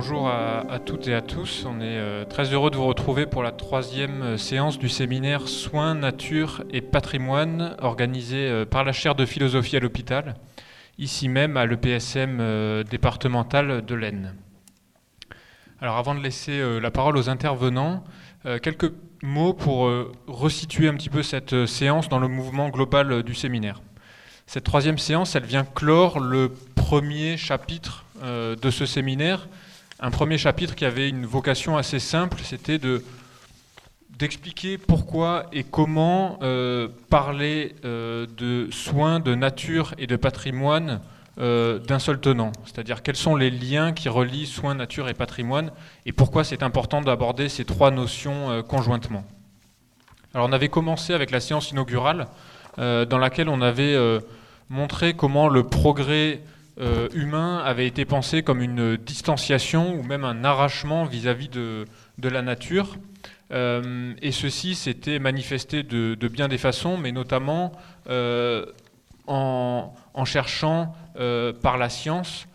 Bonjour à, toutes et à tous. On est euh, très heureux de vous retrouver pour la troisième euh, séance du séminaire Soins, Nature et Patrimoine organisé euh, par la chaire de philosophie à l'hôpital, ici même à l'EPSM départemental de l'Aisne. Alors avant de laisser la parole aux intervenants, quelques mots pour resituer un petit peu cette séance dans le mouvement global du séminaire. Cette troisième séance, elle vient clore le premier chapitre de ce séminaire. Un premier chapitre qui avait une vocation assez simple, c'était de d'expliquer pourquoi et comment euh, parler euh, de soins, de nature et de patrimoine d'un seul tenant. C'est-à-dire quels sont les liens qui relient soins, nature et patrimoine et pourquoi c'est important d'aborder ces trois notions conjointement. Alors on avait commencé avec la séance inaugurale dans laquelle on avait montrer comment le progrès euh, humain avait été pensé comme une distanciation ou même un arrachement vis-à-vis de, la nature. Euh, et ceci s'était manifesté de, bien des façons, mais notamment euh, en, cherchant par la science,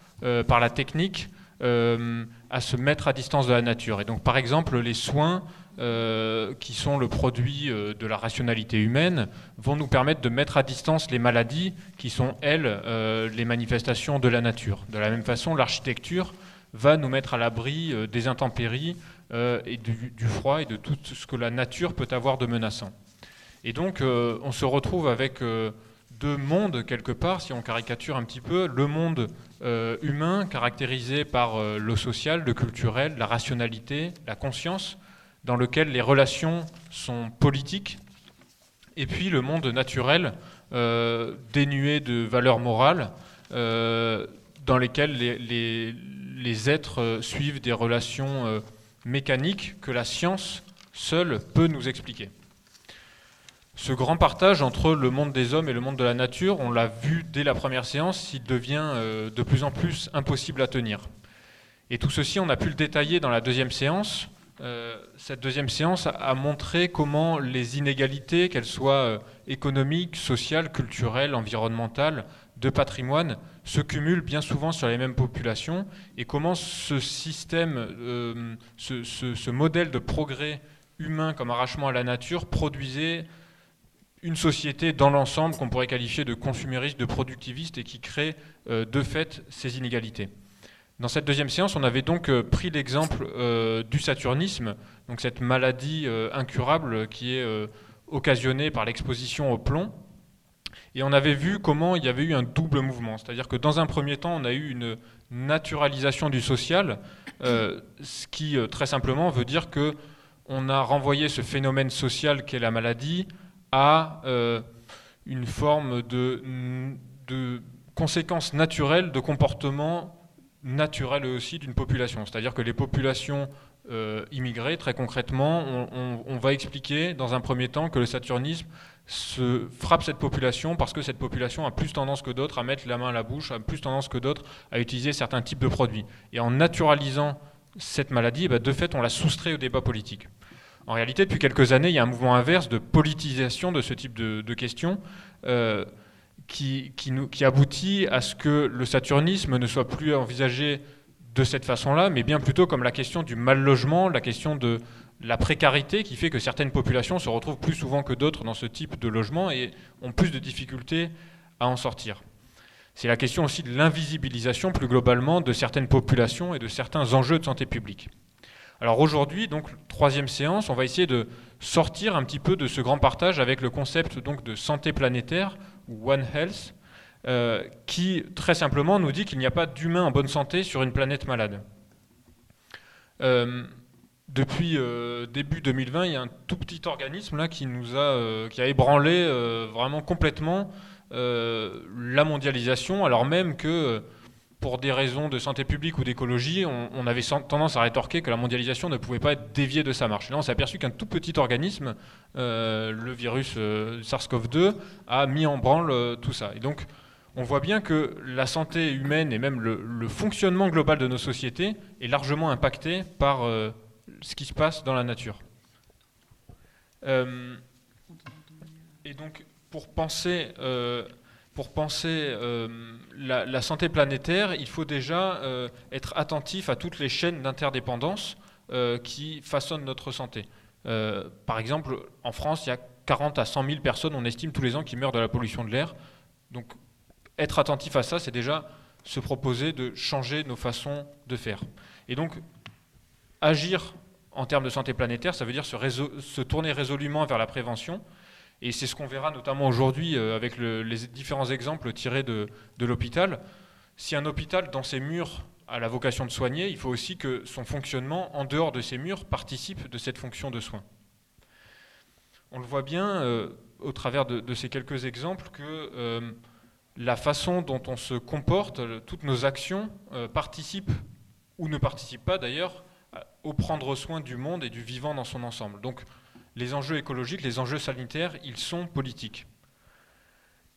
par la technique, à se mettre à distance de la nature. Et donc par exemple les soins euh, qui sont le produit euh, de la rationalité humaine, vont nous permettre de mettre à distance les maladies qui sont, elles, euh, les manifestations de la nature. De la même façon, l'architecture va nous mettre à l'abri des intempéries et du, froid et de tout ce que la nature peut avoir de menaçant. Et donc, on se retrouve avec deux mondes, quelque part, si on caricature un petit peu, le monde humain caractérisé par le social, le culturel, la rationalité, la conscience, dans lequel les relations sont politiques, et puis le monde naturel, euh, dénué de valeurs morales, euh, dans lesquels les, êtres suivent des relations euh, mécaniques que la science seule peut nous expliquer. Ce grand partage entre le monde des hommes et le monde de la nature, on l'a vu dès la première séance, il devient de plus en plus impossible à tenir. Et tout ceci, on a pu le détailler dans la deuxième séance, euh, cette deuxième séance a montré comment les inégalités, qu'elles soient euh, économiques, sociales, culturelles, environnementales, de patrimoine, se cumulent bien souvent sur les mêmes populations et comment ce système, euh, ce, modèle de progrès humain comme arrachement à la nature produisait une société dans l'ensemble qu'on pourrait qualifier de consumériste, de productiviste et qui crée de fait ces inégalités. Dans cette deuxième séance, on avait donc euh, pris l'exemple euh, du saturnisme, donc cette maladie euh, incurable qui est occasionnée par l'exposition au plomb. Et on avait vu comment il y avait eu un double mouvement, c'est-à-dire que dans un premier temps, on a eu une naturalisation du social, ce qui très simplement veut dire que on a renvoyé ce phénomène social qu'est la maladie à une forme de, conséquences naturelles de comportement naturel aussi d'une population. C'est-à-dire que les populations euh, immigrées, très concrètement, on, va expliquer dans un premier temps que le saturnisme frappe cette population parce que cette population a plus tendance que d'autres à mettre la main à la bouche, a plus tendance que d'autres à utiliser certains types de produits. Et en naturalisant cette maladie, ben, de fait, on la soustrait au débat politique. En réalité, depuis quelques années, il y a un mouvement inverse de politisation de ce type de, questions. Euh, qui, aboutit à ce que le saturnisme ne soit plus envisagé de cette façon-là, mais bien plutôt comme la question du mal logement, la question de la précarité qui fait que certaines populations se retrouvent plus souvent que d'autres dans ce type de logement et ont plus de difficultés à en sortir. C'est la question aussi de l'invisibilisation plus globalement de certaines populations et de certains enjeux de santé publique. Alors aujourd'hui, donc troisième séance, on va essayer de sortir un petit peu de ce grand partage avec le concept donc de santé planétaire One Health, euh, qui très simplement nous dit qu'il n'y a pas d'humain en bonne santé sur une planète malade. Euh, depuis euh, début 2020, il y a un tout petit organisme là qui nous a, qui a ébranlé vraiment complètement la mondialisation, alors même que pour des raisons de santé publique ou d'écologie, on, avait tendance à rétorquer que la mondialisation ne pouvait pas être déviée de sa marche. Là, on s'est aperçu qu'un tout petit organisme, euh, le virus euh, SARS-CoV-2, a mis en branle euh, tout ça. Et donc, on voit bien que la santé humaine et même le, fonctionnement global de nos sociétés est largement impacté par ce qui se passe dans la nature. et donc, pour penser pour penser la, santé planétaire, il faut déjà être attentif à toutes les chaînes d'interdépendance qui façonnent notre santé. par exemple, en France, il y a 40 à 100 000 personnes, on estime tous les ans, qui meurent de la pollution de l'air. Donc, être attentif à ça, c'est déjà se proposer de changer nos façons de faire. Et donc, agir en termes de santé planétaire, ça veut dire se, tourner résolument vers la prévention. Et c'est ce qu'on verra notamment aujourd'hui euh, avec les différents exemples tirés de, l'hôpital. Si un hôpital, dans ses murs, a la vocation de soigner, il faut aussi que son fonctionnement, en dehors de ses murs, participe de cette fonction de soin. On le voit bien euh, au travers de, ces quelques exemples que euh, la façon dont on se comporte, toutes nos actions participent, ou ne participent pas d'ailleurs, au prendre soin du monde et du vivant dans son ensemble. Donc les enjeux écologiques, les enjeux sanitaires, ils sont politiques.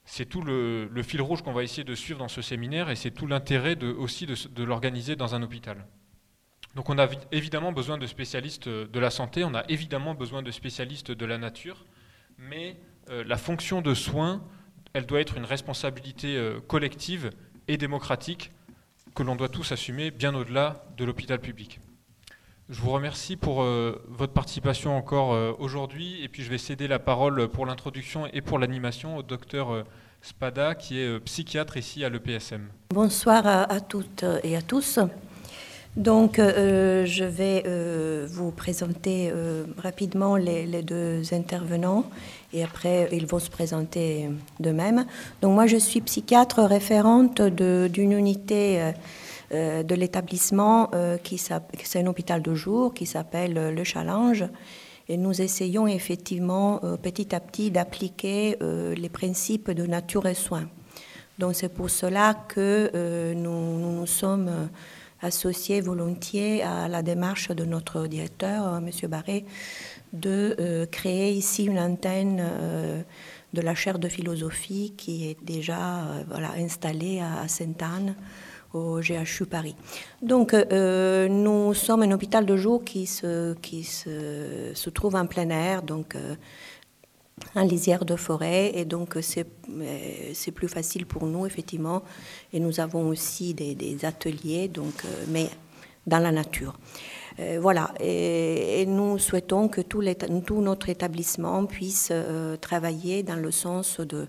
C'est tout le, fil rouge qu'on va essayer de suivre dans ce séminaire et c'est tout l'intérêt aussi de, l'organiser dans un hôpital. Donc on a évidemment besoin de spécialistes de la santé, on a évidemment besoin de spécialistes de la nature, mais euh, la fonction de soin, elle doit être une responsabilité euh, collective et démocratique que l'on doit tous assumer bien au-delà de l'hôpital public. Je vous remercie pour euh, votre participation encore euh, aujourd'hui et puis je vais céder la parole pour l'introduction et pour l'animation au docteur euh, Spada qui est psychiatre ici à l'EPSM. Bonsoir à, toutes et à tous. Donc je vais vous présenter rapidement les, deux intervenants et après ils vont se présenter d'eux-mêmes. Donc moi je suis psychiatre référente d'une unité de l'établissement, euh, qui c'est un hôpital de jour qui s'appelle euh, Le Challenge. Et nous essayons effectivement petit à petit d'appliquer les principes de nature et soins. Donc c'est pour cela que nous, nous, sommes associés volontiers à la démarche de notre directeur, M. Barré, de créer ici une antenne de la chaire de philosophie qui est déjà voilà, installée à Sainte-Anne au GHU Paris. Donc, euh, nous sommes un hôpital de jour qui se, qui se, se trouve en plein air, donc euh, en lisière de forêt, et donc c'est, c'est plus facile pour nous, effectivement. Et nous avons aussi des, ateliers, donc, euh, mais dans la nature. voilà, et, et, nous souhaitons que tout, tout notre établissement puisse travailler dans le sens de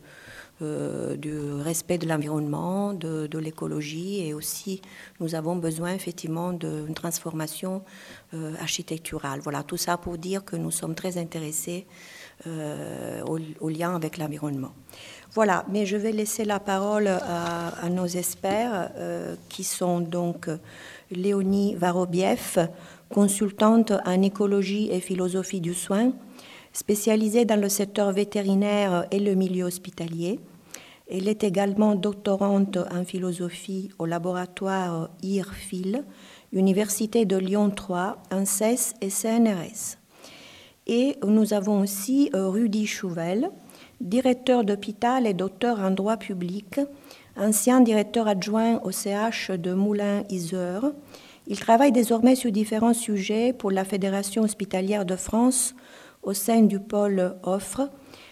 euh, du respect de l'environnement, de, l'écologie et aussi nous avons besoin effectivement d'une transformation euh, architecturale. Voilà, tout ça pour dire que nous sommes très intéressés euh, au, lien avec l'environnement. Voilà, mais je vais laisser la parole à, à nos experts qui sont donc Léonie Varobieff, consultante en écologie et philosophie du soin, Spécialisée dans le secteur vétérinaire et le milieu hospitalier, elle est également doctorante en philosophie au laboratoire IRFIL, Université de Lyon 3, ANSES et CNRS. Et nous avons aussi euh, Rudy Chouvel, directeur d'hôpital et docteur en droit public, ancien directeur adjoint au CH de Moulins-Isère. Il travaille désormais sur différents sujets pour la Fédération hospitalière de France au sein du pôle offre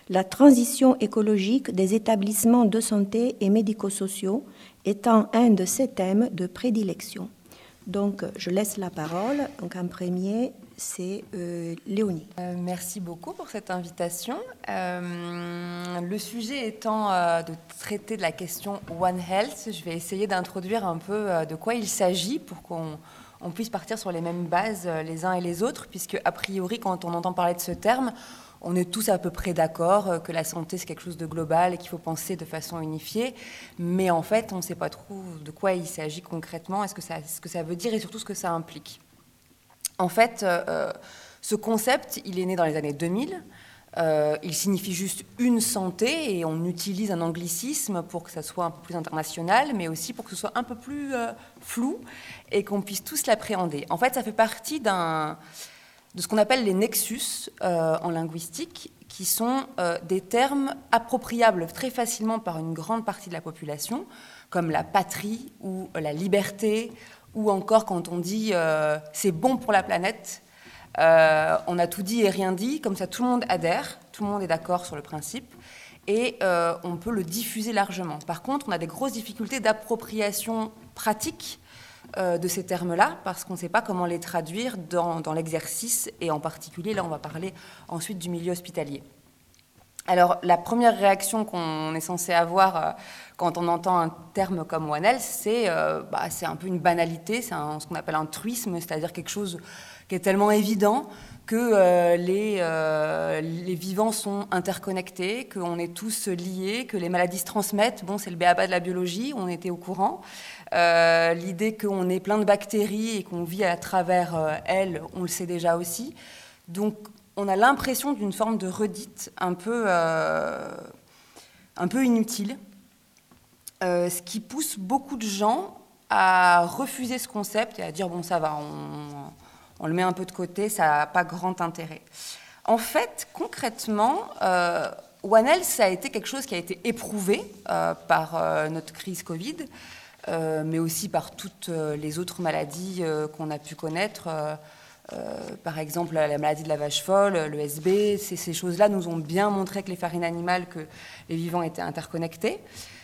la transition écologique des établissements de santé et médico-sociaux étant un de ses thèmes de prédilection. Donc, je laisse la parole. Donc, en premier, c'est euh, Léonie. Euh, merci beaucoup pour cette invitation. Euh, le sujet étant de traiter de la question One Health, je vais essayer d'introduire un peu de quoi il s'agit pour qu'on on puisse partir sur les mêmes bases euh, les uns et les autres, puisque a priori, quand on entend parler de ce terme, on est tous à peu près d'accord euh, que la santé, c'est quelque chose de global et qu'il faut penser de façon unifiée. Mais en fait, on ne sait pas trop de quoi il s'agit concrètement, est-ce que ça, ce que ça veut dire et surtout ce que ça implique. En fait, euh, ce concept, il est né dans les années 2000. Euh, il signifie juste une santé et on utilise un anglicisme pour que ça soit un peu plus international, mais aussi pour que ce soit un peu plus euh, flou et qu'on puisse tous l'appréhender. En fait, ça fait partie de ce qu'on appelle les nexus euh, en linguistique, qui sont des termes appropriables très facilement par une grande partie de la population, comme la patrie ou la liberté, ou encore quand on dit c'est bon pour la planète, euh, on a tout dit et rien dit, comme ça tout le monde adhère, tout le monde est d'accord sur le principe. et euh, on peut le diffuser largement. Par contre, on a des grosses difficultés d'appropriation pratique euh, de ces termes-là, parce qu'on ne sait pas comment les traduire dans, l'exercice, et en particulier, là, on va parler ensuite du milieu hospitalier. Alors, la première réaction qu'on est censé avoir quand on entend un terme comme One Health, c'est bah, un peu une banalité, c'est ce qu'on appelle un truisme, c'est-à-dire quelque chose qui est tellement évident que euh, les, euh, les, vivants sont interconnectés, qu'on est tous liés, que les maladies se transmettent. Bon, c'est le béaba de la biologie, on était au courant. Euh, l'idée qu'on est plein de bactéries et qu'on vit à travers elles, on le sait déjà aussi. Donc, on a l'impression d'une forme de redite un peu, un peu inutile, ce qui pousse beaucoup de gens à refuser ce concept et à dire bon, ça va, on on le met un peu de côté, ça n'a pas grand intérêt. En fait, concrètement, euh, ça a été quelque chose qui a été éprouvé euh, par euh, notre crise Covid, euh, mais aussi par toutes les autres maladies qu'on a pu connaître. par exemple, la maladie de la vache folle, le SB, ces choses-là nous ont bien montré que les farines animales, que les vivants étaient interconnectés.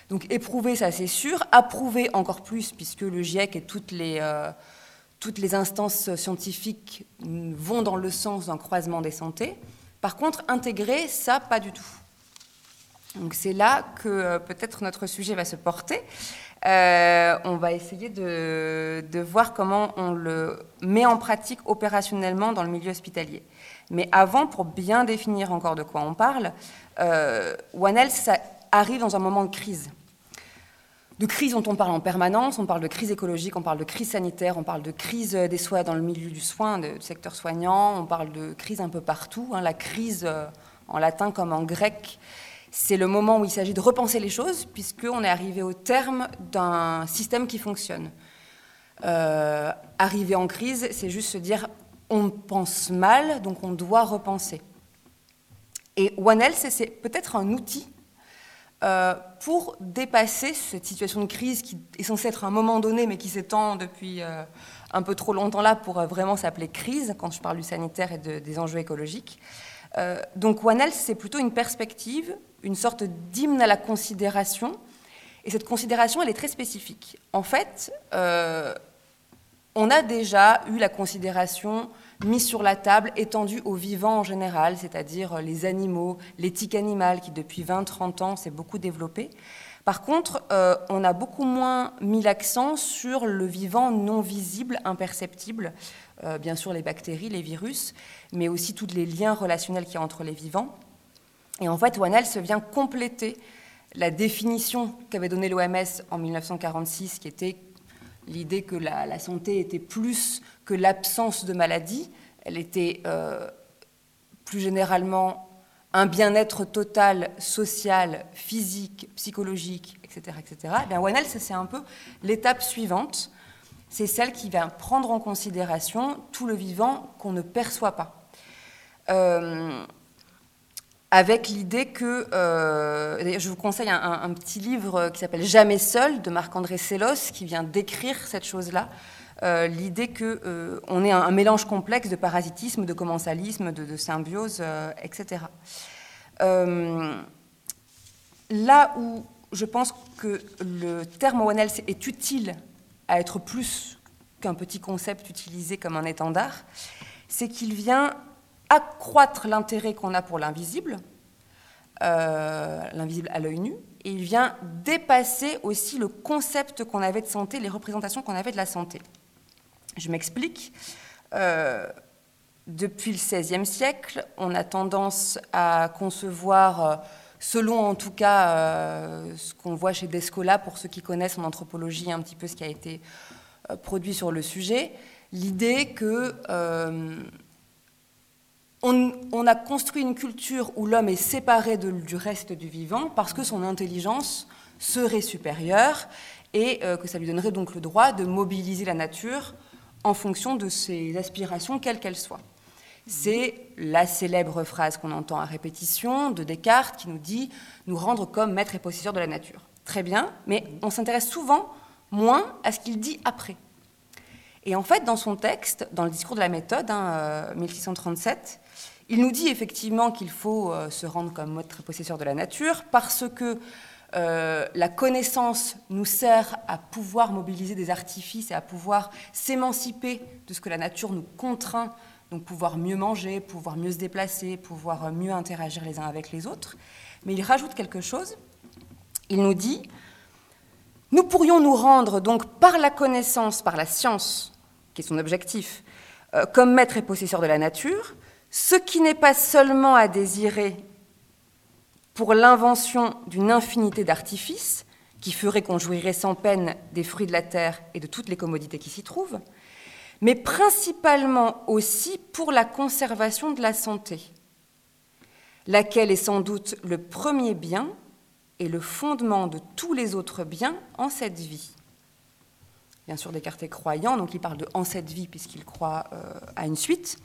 Donc éprouvé, ça c'est sûr. Approuvé encore plus, puisque le GIEC et toutes les toutes les instances scientifiques vont dans le sens d'un croisement des santé. Par contre, intégrer, ça, pas du tout. Donc c'est là que euh, peut-être notre sujet va se porter. Euh, on va essayer de, voir comment on le met en pratique opérationnellement dans le milieu hospitalier. Mais avant, pour bien définir encore de quoi on parle, euh, One Health, ça arrive dans un moment de crise de crise dont on parle en permanence. On parle de crise écologique, on parle de crise sanitaire, on parle de crise des soins dans le milieu du soin, du secteur soignant, on parle de crise un peu partout. Hein. La crise euh, en latin comme en grec, c'est le moment où il s'agit de repenser les choses, puisqu'on est arrivé au terme d'un système qui fonctionne. Euh, arriver en crise, c'est juste se dire on pense mal, donc on doit repenser. Et One Health, c'est peut-être un outil euh, pour dépasser cette situation de crise qui est censée être un moment donné, mais qui s'étend depuis euh, un peu trop longtemps là pour euh, vraiment s'appeler crise, quand je parle du sanitaire et des enjeux écologiques. donc One c'est plutôt une perspective, une sorte d'hymne à la considération. Et cette considération, elle est très spécifique. En fait, on a déjà eu la considération mis sur la table, étendu aux vivants en général, c'est-à-dire les animaux, l'éthique animale qui depuis 20-30 ans s'est beaucoup développée. Par contre, euh, on a beaucoup moins mis l'accent sur le vivant non visible, imperceptible, euh, bien sûr les bactéries, les virus, mais aussi tous les liens relationnels qu'il y a entre les vivants. Et en fait, One se vient compléter la définition qu'avait donnée l'OMS en 1946, qui était l'idée que la, santé était plus l'absence de maladie, elle était euh, plus généralement un bien-être total, social, physique, psychologique, etc. etc. Et bien, c'est un peu l'étape suivante. C'est celle qui va prendre en considération tout le vivant qu'on ne perçoit pas. Euh, avec l'idée que, euh, je vous conseille un, petit livre qui s'appelle Jamais seul de Marc-André Sellos, qui vient décrire cette chose-là, euh, l'idée qu'on euh, on est un, mélange complexe de parasitisme, de commensalisme, de, symbiose, etc. là où je pense que le terme Health est utile à être plus qu'un petit concept utilisé comme un étendard, c'est qu'il vient accroître l'intérêt qu'on a pour l'invisible, euh, l'invisible à l'œil nu, et il vient dépasser aussi le concept qu'on avait de santé, les représentations qu'on avait de la santé. Je m'explique. Euh, depuis le XVIe siècle, on a tendance à concevoir, euh, selon en tout cas ce qu'on voit chez Descola, pour ceux qui connaissent en anthropologie un petit peu ce qui a été produit sur le sujet, l'idée que on, a construit une culture où l'homme est séparé du reste du vivant parce que son intelligence serait supérieure et euh, que ça lui donnerait donc le droit de mobiliser la nature en fonction de ses aspirations, quelles qu'elles soient. C'est la célèbre phrase qu'on entend à répétition de Descartes qui nous dit nous rendre comme maître et possesseur de la nature. Très bien, mais on s'intéresse souvent moins à ce qu'il dit après. Et en fait, dans son texte, dans le discours de la méthode, hein, 1637, Il nous dit effectivement qu'il faut euh, se rendre comme maître possesseur de la nature parce que euh, la connaissance nous sert à pouvoir mobiliser des artifices et à pouvoir s'émanciper de ce que la nature nous contraint, donc pouvoir mieux manger, pouvoir mieux se déplacer, pouvoir mieux interagir les uns avec les autres. Mais il rajoute quelque chose. Il nous dit, nous pourrions nous rendre donc par la connaissance, par la science, qui est son objectif, euh, comme maître et possesseur de la nature, ce qui n'est pas seulement à désirer pour l'invention d'une infinité d'artifices qui feraient qu'on jouirait sans peine des fruits de la terre et de toutes les commodités qui s'y trouvent, mais principalement aussi pour la conservation de la santé, laquelle est sans doute le premier bien et le fondement de tous les autres biens en cette vie. Bien sûr, Descartes est croyant, donc il parle de en cette vie puisqu'il croit euh, à une suite.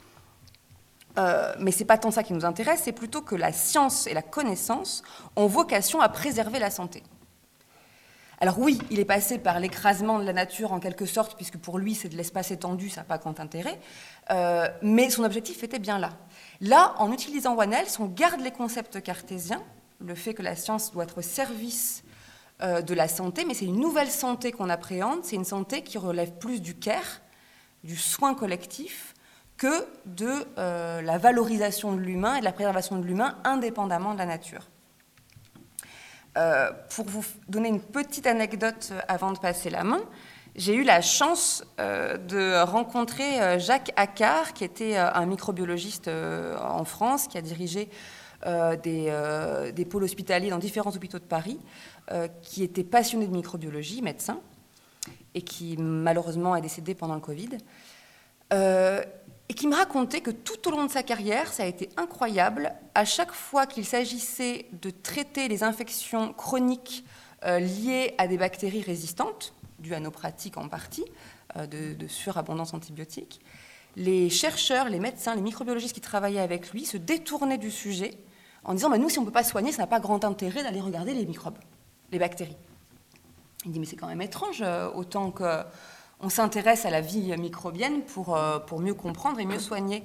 Euh, mais ce n'est pas tant ça qui nous intéresse, c'est plutôt que la science et la connaissance ont vocation à préserver la santé. Alors oui, il est passé par l'écrasement de la nature en quelque sorte, puisque pour lui c'est de l'espace étendu, ça n'a pas grand intérêt, euh, mais son objectif était bien là. Là, en utilisant One on garde les concepts cartésiens, le fait que la science doit être au service euh, de la santé, mais c'est une nouvelle santé qu'on appréhende, c'est une santé qui relève plus du care, du soin collectif, que de euh, la valorisation de l'humain et de la préservation de l'humain indépendamment de la nature. Euh, pour vous donner une petite anecdote euh, avant de passer la main, j'ai eu la chance de rencontrer Jacques Accard, qui était un microbiologiste en France, qui a dirigé des, des, pôles hospitaliers dans différents hôpitaux de Paris, qui était passionné de microbiologie, médecin, et qui malheureusement est décédé pendant le Covid et qui me racontait que tout au long de sa carrière, ça a été incroyable, à chaque fois qu'il s'agissait de traiter les infections chroniques euh, liées à des bactéries résistantes, dues à nos pratiques en partie, euh, de, surabondance antibiotique, les chercheurs, les médecins, les microbiologistes qui travaillaient avec lui se détournaient du sujet en disant bah, Nous, si on ne peut pas soigner, ça n'a pas grand intérêt d'aller regarder les microbes, les bactéries. Il dit Mais c'est quand même étrange, euh, autant que on s'intéresse à la vie microbienne pour, euh, pour mieux comprendre et mieux soigner.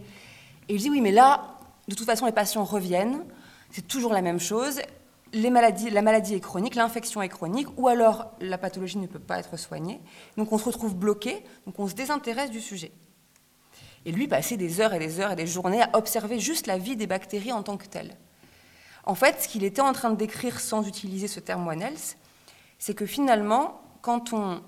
Et je dis oui, mais là, de toute façon, les patients reviennent, c'est toujours la même chose. La maladie est chronique, l'infection est chronique, ou alors la pathologie ne peut pas être soignée. Donc on se retrouve bloqué, donc on se désintéresse du sujet. Et lui passait des heures et des heures et des journées à observer juste la vie des bactéries en tant que telles. En fait, ce qu'il était en train de décrire sans utiliser ce terme One c'est que finalement, quand on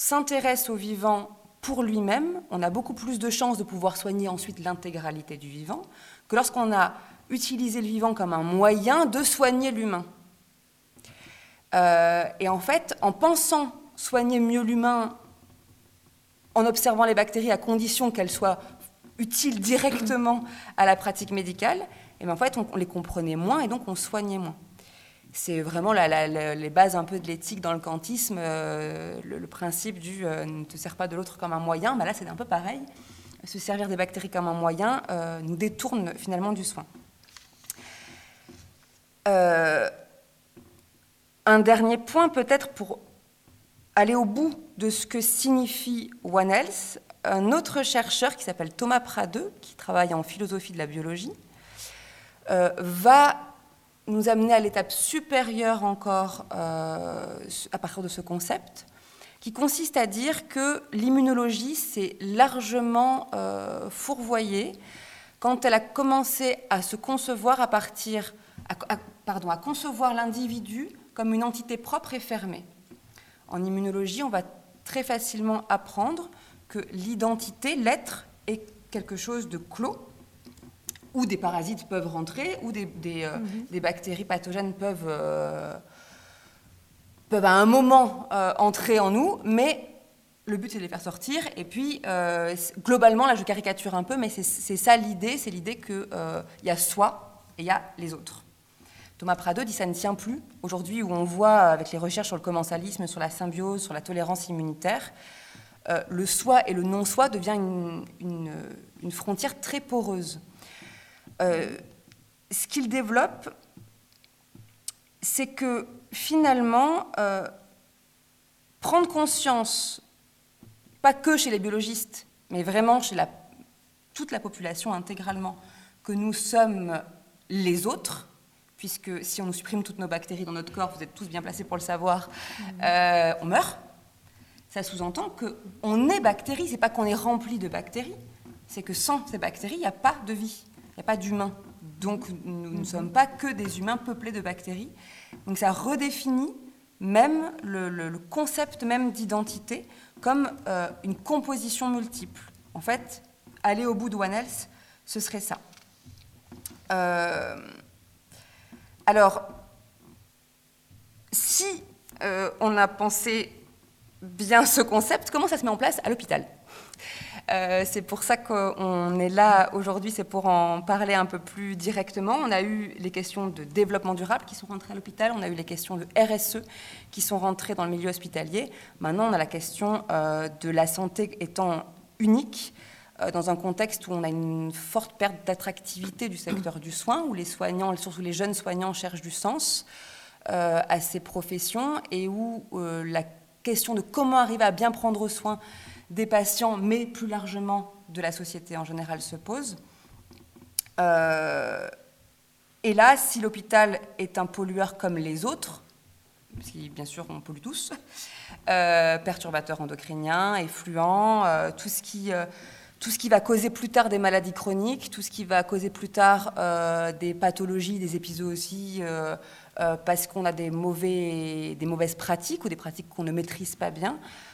s'intéresse au vivant pour lui-même, on a beaucoup plus de chances de pouvoir soigner ensuite l'intégralité du vivant que lorsqu'on a utilisé le vivant comme un moyen de soigner l'humain. Euh, et en fait, en pensant soigner mieux l'humain, en observant les bactéries à condition qu'elles soient utiles directement à la pratique médicale, et bien en fait, on les comprenait moins et donc on soignait moins c'est vraiment les bases un peu de l'éthique dans le kantisme, euh, le, principe du euh, ne te sers pas de l'autre comme un moyen. Bah là, c'est un peu pareil. Se servir des bactéries comme un moyen euh, nous détourne finalement du soin. un dernier point peut-être pour aller au bout de ce que signifie One Health. Un autre chercheur qui s'appelle Thomas Pradeux, qui travaille en philosophie de la biologie, va nous amener à l'étape supérieure encore euh, à partir de ce concept, qui consiste à dire que l'immunologie s'est largement euh, fourvoyée quand elle a commencé à se concevoir à partir, pardon, à concevoir l'individu comme une entité propre et fermée. En immunologie, on va très facilement apprendre que l'identité, l'être, est quelque chose de clos où des parasites peuvent rentrer, où des, euh, mhm. bactéries pathogènes peuvent, euh, peuvent à un moment euh, entrer en nous, mais le but c'est de les faire sortir. Et puis, globalement, là je caricature un peu, mais c'est ça l'idée, c'est l'idée qu'il y a soi et il y a les autres. Thomas Prado dit ça ne tient plus. Aujourd'hui, où on voit avec les recherches sur le commensalisme, sur la symbiose, sur la tolérance immunitaire, le soi et le non-soi devient une, une frontière très poreuse. Euh, ce qu'il développe, c'est que finalement, euh, prendre conscience, pas que chez les biologistes, mais vraiment chez toute la population intégralement, que nous sommes les autres, puisque si on nous supprime toutes nos bactéries dans notre corps, vous êtes tous bien placés pour le savoir, euh, on meurt. Ça sous-entend qu'on est bactéries, c'est pas qu'on est rempli de bactéries, c'est que sans ces bactéries, il n'y a pas de vie, il n'y a pas d'humain. Donc nous ne sommes pas que des humains peuplés de bactéries. Donc ça redéfinit même le, concept même d'identité comme euh, une composition multiple. En fait, aller au bout de One Health, ce serait ça. Euh, alors, si euh, on a pensé bien ce concept, comment ça se met en place à l'hôpital? Euh, c'est pour ça qu'on est là aujourd'hui, c'est pour en parler un peu plus directement. On a eu les questions de développement durable qui sont rentrées à l'hôpital, on a eu les questions de RSE qui sont rentrées dans le milieu hospitalier. Maintenant, on a la question euh, de la santé étant unique euh, dans un contexte où on a une forte perte d'attractivité du secteur du soin, où les soignants, surtout les jeunes soignants, cherchent du sens à ces professions et où la question de comment arriver à bien prendre soin des patients, mais plus largement de la société en général se pose. Euh, et là, si l'hôpital est un pollueur comme les autres, parce bien sûr on pollue tous, euh, perturbateurs endocriniens, effluents, euh, tout, ce qui, tout ce qui va causer plus tard des maladies chroniques, tout ce qui va causer plus tard des pathologies, des épisodes aussi, parce qu'on a des, mauvais, des mauvaises pratiques ou des pratiques qu'on ne maîtrise pas bien, euh,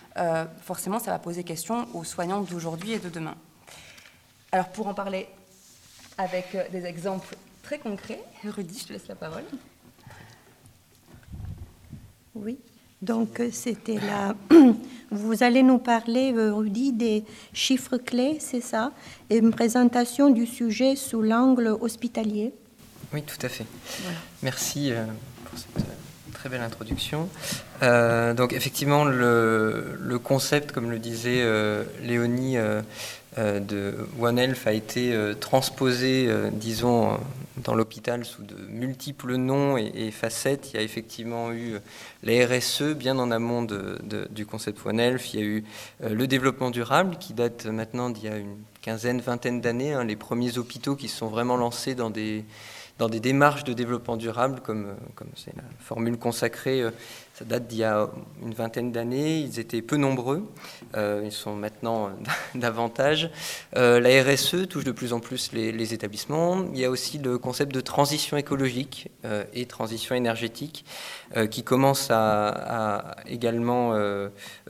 forcément, ça va poser question aux soignants d'aujourd'hui et de demain. Alors, pour en parler avec euh, des exemples très concrets, Rudy, je te laisse la parole. Oui. Donc, euh, c'était là. Vous allez nous parler, Rudy, des chiffres clés, c'est ça? Et une présentation du sujet sous l'angle hospitalier. Oui, tout à fait. Merci pour cette belle introduction. Euh, donc effectivement, le, concept, comme le disait euh, Léonie, euh, de One Health a été transposé, disons, dans l'hôpital sous de multiples noms et, facettes. Il y a effectivement eu la RSE, bien en amont du concept One Health. Il y a eu le développement durable, qui date maintenant d'il y a une quinzaine, vingtaine d'années. Hein, les premiers hôpitaux qui se sont vraiment lancés dans des dans des démarches de développement durable, comme comme c'est la formule consacrée, euh, ça date d'il y a une vingtaine d'années. Ils étaient peu nombreux. Euh, ils sont maintenant davantage. Euh, la RSE touche de plus en plus les, établissements. Il y a aussi le concept de transition écologique et transition énergétique qui commence à également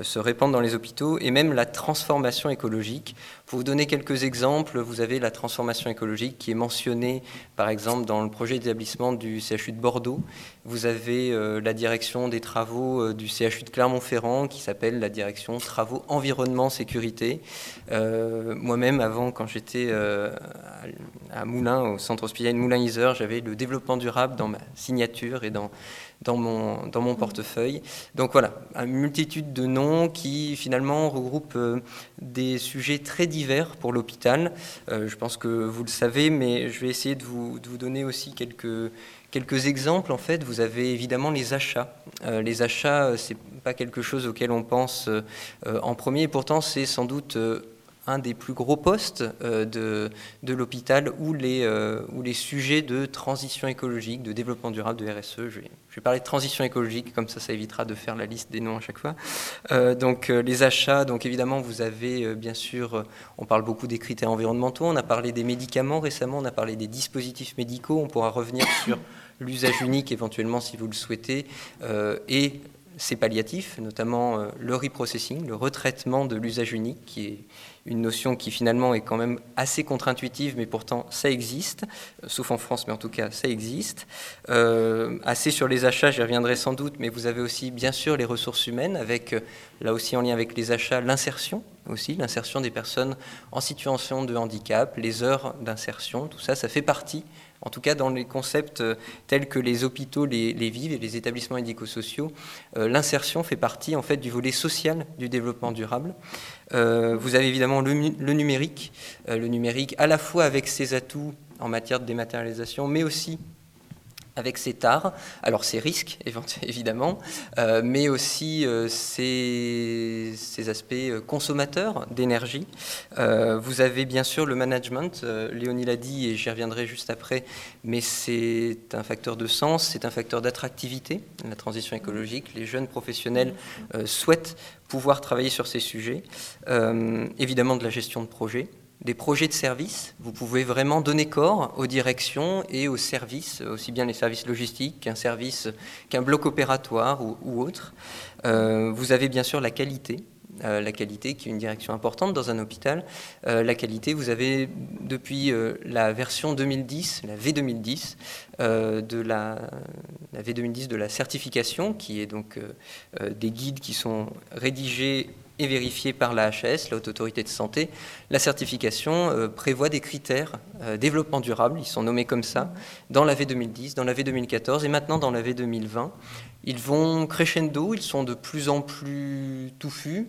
se répandre dans les hôpitaux et même la transformation écologique. Pour vous donner quelques exemples, vous avez la transformation écologique qui est mentionnée par exemple dans le projet d'établissement du CHU de Bordeaux. Vous avez euh, la direction des travaux euh, du CHU de Clermont-Ferrand qui s'appelle la direction travaux environnement sécurité. Euh, moi-même, avant, quand j'étais à Moulins, au centre hospitalier de Moulins-Isère, j'avais le développement durable dans ma signature et dans dans mon, dans mon portefeuille. Donc voilà, une multitude de noms qui finalement regroupent euh, des sujets très divers pour l'hôpital. Euh, je pense que vous le savez, mais je vais essayer de vous, de vous donner aussi quelques, quelques exemples. En fait, vous avez évidemment les achats. Euh, les achats, c'est pas quelque chose auquel on pense en premier, et pourtant c'est sans doute un des plus gros postes euh, de, de l'hôpital où les, euh, où les sujets de transition écologique, de développement durable, de RSE, je vais, parler de transition écologique, comme ça ça évitera de faire la liste des noms à chaque fois. Euh, donc les achats, donc évidemment vous avez bien sûr, on parle beaucoup des critères environnementaux, on a parlé des médicaments récemment, on a parlé des dispositifs médicaux, on pourra revenir sur l'usage unique éventuellement si vous le souhaitez, et ces palliatifs, notamment le reprocessing, le retraitement de l'usage unique, qui est une notion qui finalement est quand même assez contre-intuitive, mais pourtant ça existe, euh, sauf en France, mais en tout cas ça existe. Euh, assez sur les achats, j'y reviendrai sans doute, mais vous avez aussi bien sûr les ressources humaines, avec euh, là aussi en lien avec les achats, l'insertion aussi, l'insertion des personnes en situation de handicap, les heures d'insertion, tout ça, ça fait partie en tout cas dans les concepts tels que les hôpitaux les, vivent et les établissements médico-sociaux, l'insertion fait partie en fait du volet social du développement durable. Euh, vous avez évidemment le, numérique, euh, le numérique à la fois avec ses atouts en matière de dématérialisation, mais aussi avec ses tares, alors ses risques évidemment, euh, mais aussi ses, ces aspects consommateurs d'énergie. vous avez bien sûr le management, Léonie l'a dit et j'y reviendrai juste après, mais c'est un facteur de sens, c'est un facteur d'attractivité, la transition écologique. Les jeunes professionnels souhaitent pouvoir travailler sur ces sujets. évidemment de la gestion de projet, des projets de services. Vous pouvez vraiment donner corps aux directions et aux services, aussi bien les services logistiques qu'un service, qu'un bloc opératoire ou, autre. Euh, vous avez bien sûr la qualité. Euh, la qualité qui est une direction importante dans un hôpital. Euh, la qualité, vous avez depuis la version 2010, la V2010, de la, la, V2010 de la certification, qui est donc des guides qui sont rédigés et vérifiée par la HAS, la Haute Autorité de Santé. La certification euh, prévoit des critères euh, développement durable, ils sont nommés comme ça, dans la V2010, dans la V2014 et maintenant dans la V2020. Ils vont crescendo, ils sont de plus en plus touffus,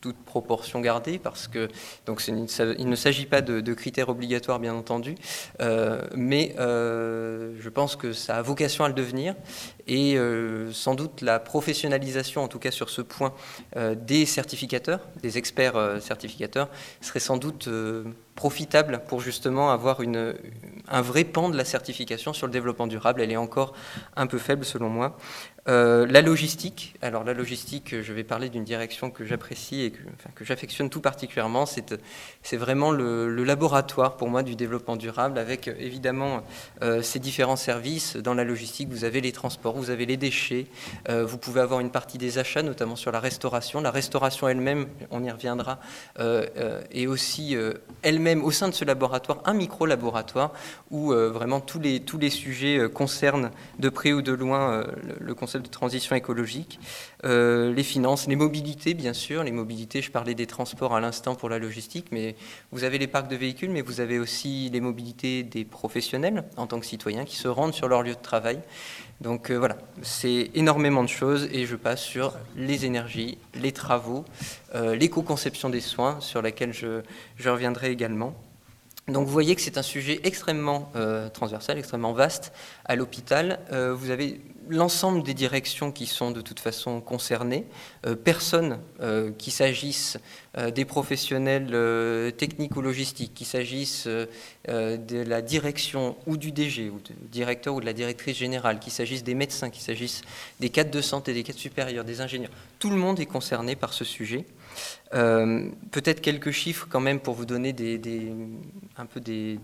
toute proportion gardée, parce que donc il ne s'agit pas de, critères obligatoires, bien entendu, euh, mais je pense que ça a vocation à le devenir, et euh, sans doute la professionnalisation, en tout cas sur ce point, euh, des certificateurs, des experts euh, certificateurs, serait sans doute profitable pour justement avoir une, un vrai pan de la certification sur le développement durable. Elle est encore un peu faible selon moi. la logistique, alors la logistique, je vais parler d'une direction que j'apprécie et que, que j'affectionne tout particulièrement. C'est vraiment le, laboratoire pour moi du développement durable avec évidemment ces différents services. Dans la logistique, vous avez les transports vous avez les déchets, euh, vous pouvez avoir une partie des achats, notamment sur la restauration. La restauration elle-même, on y reviendra, euh, euh, est aussi elle-même au sein de ce laboratoire un micro-laboratoire où vraiment tous les, tous les sujets concernent de près ou de loin le, concept de transition écologique. les finances, les mobilités, bien sûr. Les mobilités, je parlais des transports à l'instant pour la logistique, mais vous avez les parcs de véhicules, mais vous avez aussi les mobilités des professionnels en tant que citoyens qui se rendent sur leur lieu de travail. Donc euh, voilà, c'est énormément de choses et je passe sur les énergies, les travaux, euh, l'éco-conception des soins sur laquelle je, reviendrai également. Donc vous voyez que c'est un sujet extrêmement euh, transversal, extrêmement vaste à l'hôpital. vous avez l'ensemble des directions qui sont de toute façon concernées, euh, personne euh, qu'il s'agisse euh, des professionnels techniques ou logistiques, qu'il s'agisse de la direction ou du DG, ou du directeur ou de la directrice générale, qu'il s'agisse des médecins, qu'il s'agisse des cadres de santé, des cadres supérieurs, des ingénieurs, tout le monde est concerné par ce sujet. Euh, peut-être quelques chiffres quand même pour vous donner des, un peu des,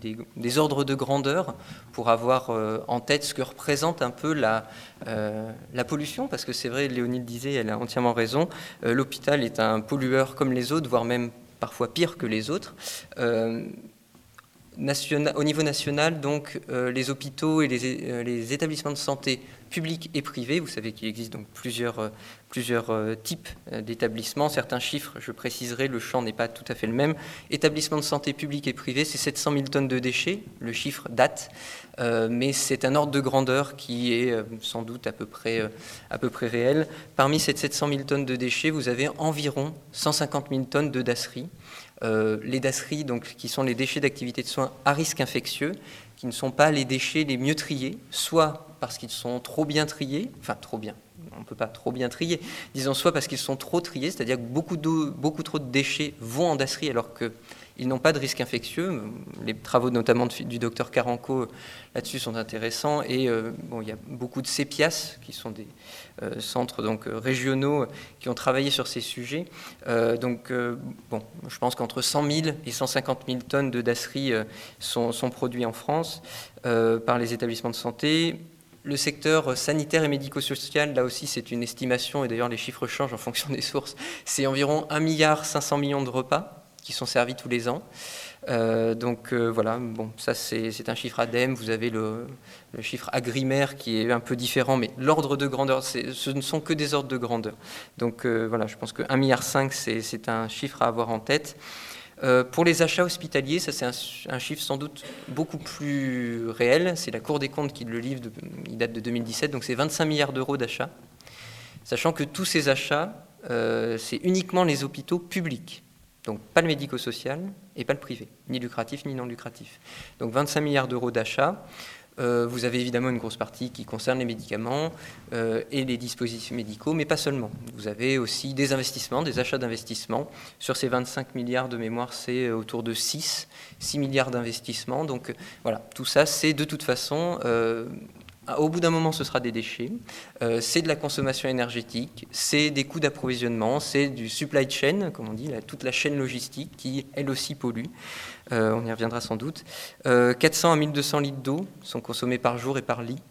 ordres de grandeur, pour avoir euh, en tête ce que représente un peu la, euh, la pollution, parce que c'est vrai, Léonie le disait, elle a entièrement raison, l'hôpital est un pollueur comme les autres, voire même parfois pire que les autres. au niveau national, donc, les hôpitaux et les, les établissements de santé publics et privés. Vous savez qu'il existe donc plusieurs, plusieurs euh, types euh, d'établissements. Certains chiffres, je préciserai, le champ n'est pas tout à fait le même. Établissements de santé publics et privés, c'est 700 000 tonnes de déchets. Le chiffre date, mais c'est un ordre de grandeur qui est sans doute à peu, près, à peu près réel. Parmi ces 700 000 tonnes de déchets, vous avez environ 150 000 tonnes de dasseries. les dasseries, donc, qui sont les déchets d'activité de soins à risque infectieux, qui ne sont pas les déchets les mieux triés, soit parce qu'ils sont trop bien triés, enfin trop bien, on ne peut pas trop bien trier, disons soit parce qu'ils sont trop triés, c'est-à-dire que beaucoup, beaucoup trop de déchets vont en dasserie alors que ils n'ont pas de risque infectieux. Les travaux notamment du docteur Caranco là-dessus sont intéressants. Et euh, bon, il y a beaucoup de CEPIAS, qui sont des euh, centres donc, euh, régionaux, qui ont travaillé sur ces sujets. donc, bon, je pense qu'entre 100 000 et 150 000 tonnes de dasserie sont, sont produits en France par les établissements de santé. Le secteur sanitaire et médico-social, là aussi, c'est une estimation, et d'ailleurs les chiffres changent en fonction des sources. C'est environ 1,5 milliard de repas qui sont servis tous les ans. Euh, donc euh, voilà, bon, ça c'est un chiffre ADEME, vous avez le, chiffre agrimaire qui est un peu différent, mais l'ordre de grandeur, ce ne sont que des ordres de grandeur. Donc euh, voilà, je pense que 1,5 milliard, c'est un chiffre à avoir en tête. Pour les achats hospitaliers, ça c'est un, chiffre sans doute beaucoup plus réel. C'est la Cour des comptes qui le livre, il date de 2017, donc c'est 25 milliards d'euros d'achats. Sachant que tous ces achats, c'est uniquement les hôpitaux publics. Donc pas le médico-social et pas le privé, ni lucratif ni non lucratif. Donc 25 milliards d'euros d'achat. Euh, vous avez évidemment une grosse partie qui concerne les médicaments euh, et les dispositifs médicaux, mais pas seulement. Vous avez aussi des investissements, des achats d'investissements. Sur ces 25 milliards de mémoire, c'est autour de 6, 6 milliards d'investissements. Donc voilà, tout ça, c'est de toute façon au bout d'un moment, ce sera des déchets. Euh, c'est de la consommation énergétique, c'est des coûts d'approvisionnement, c'est du supply chain, comme on dit, toute la chaîne logistique qui, elle aussi, pollue. Euh, on y reviendra sans doute. 400 euh, à 1200 litres d'eau sont consommés par jour et par lit.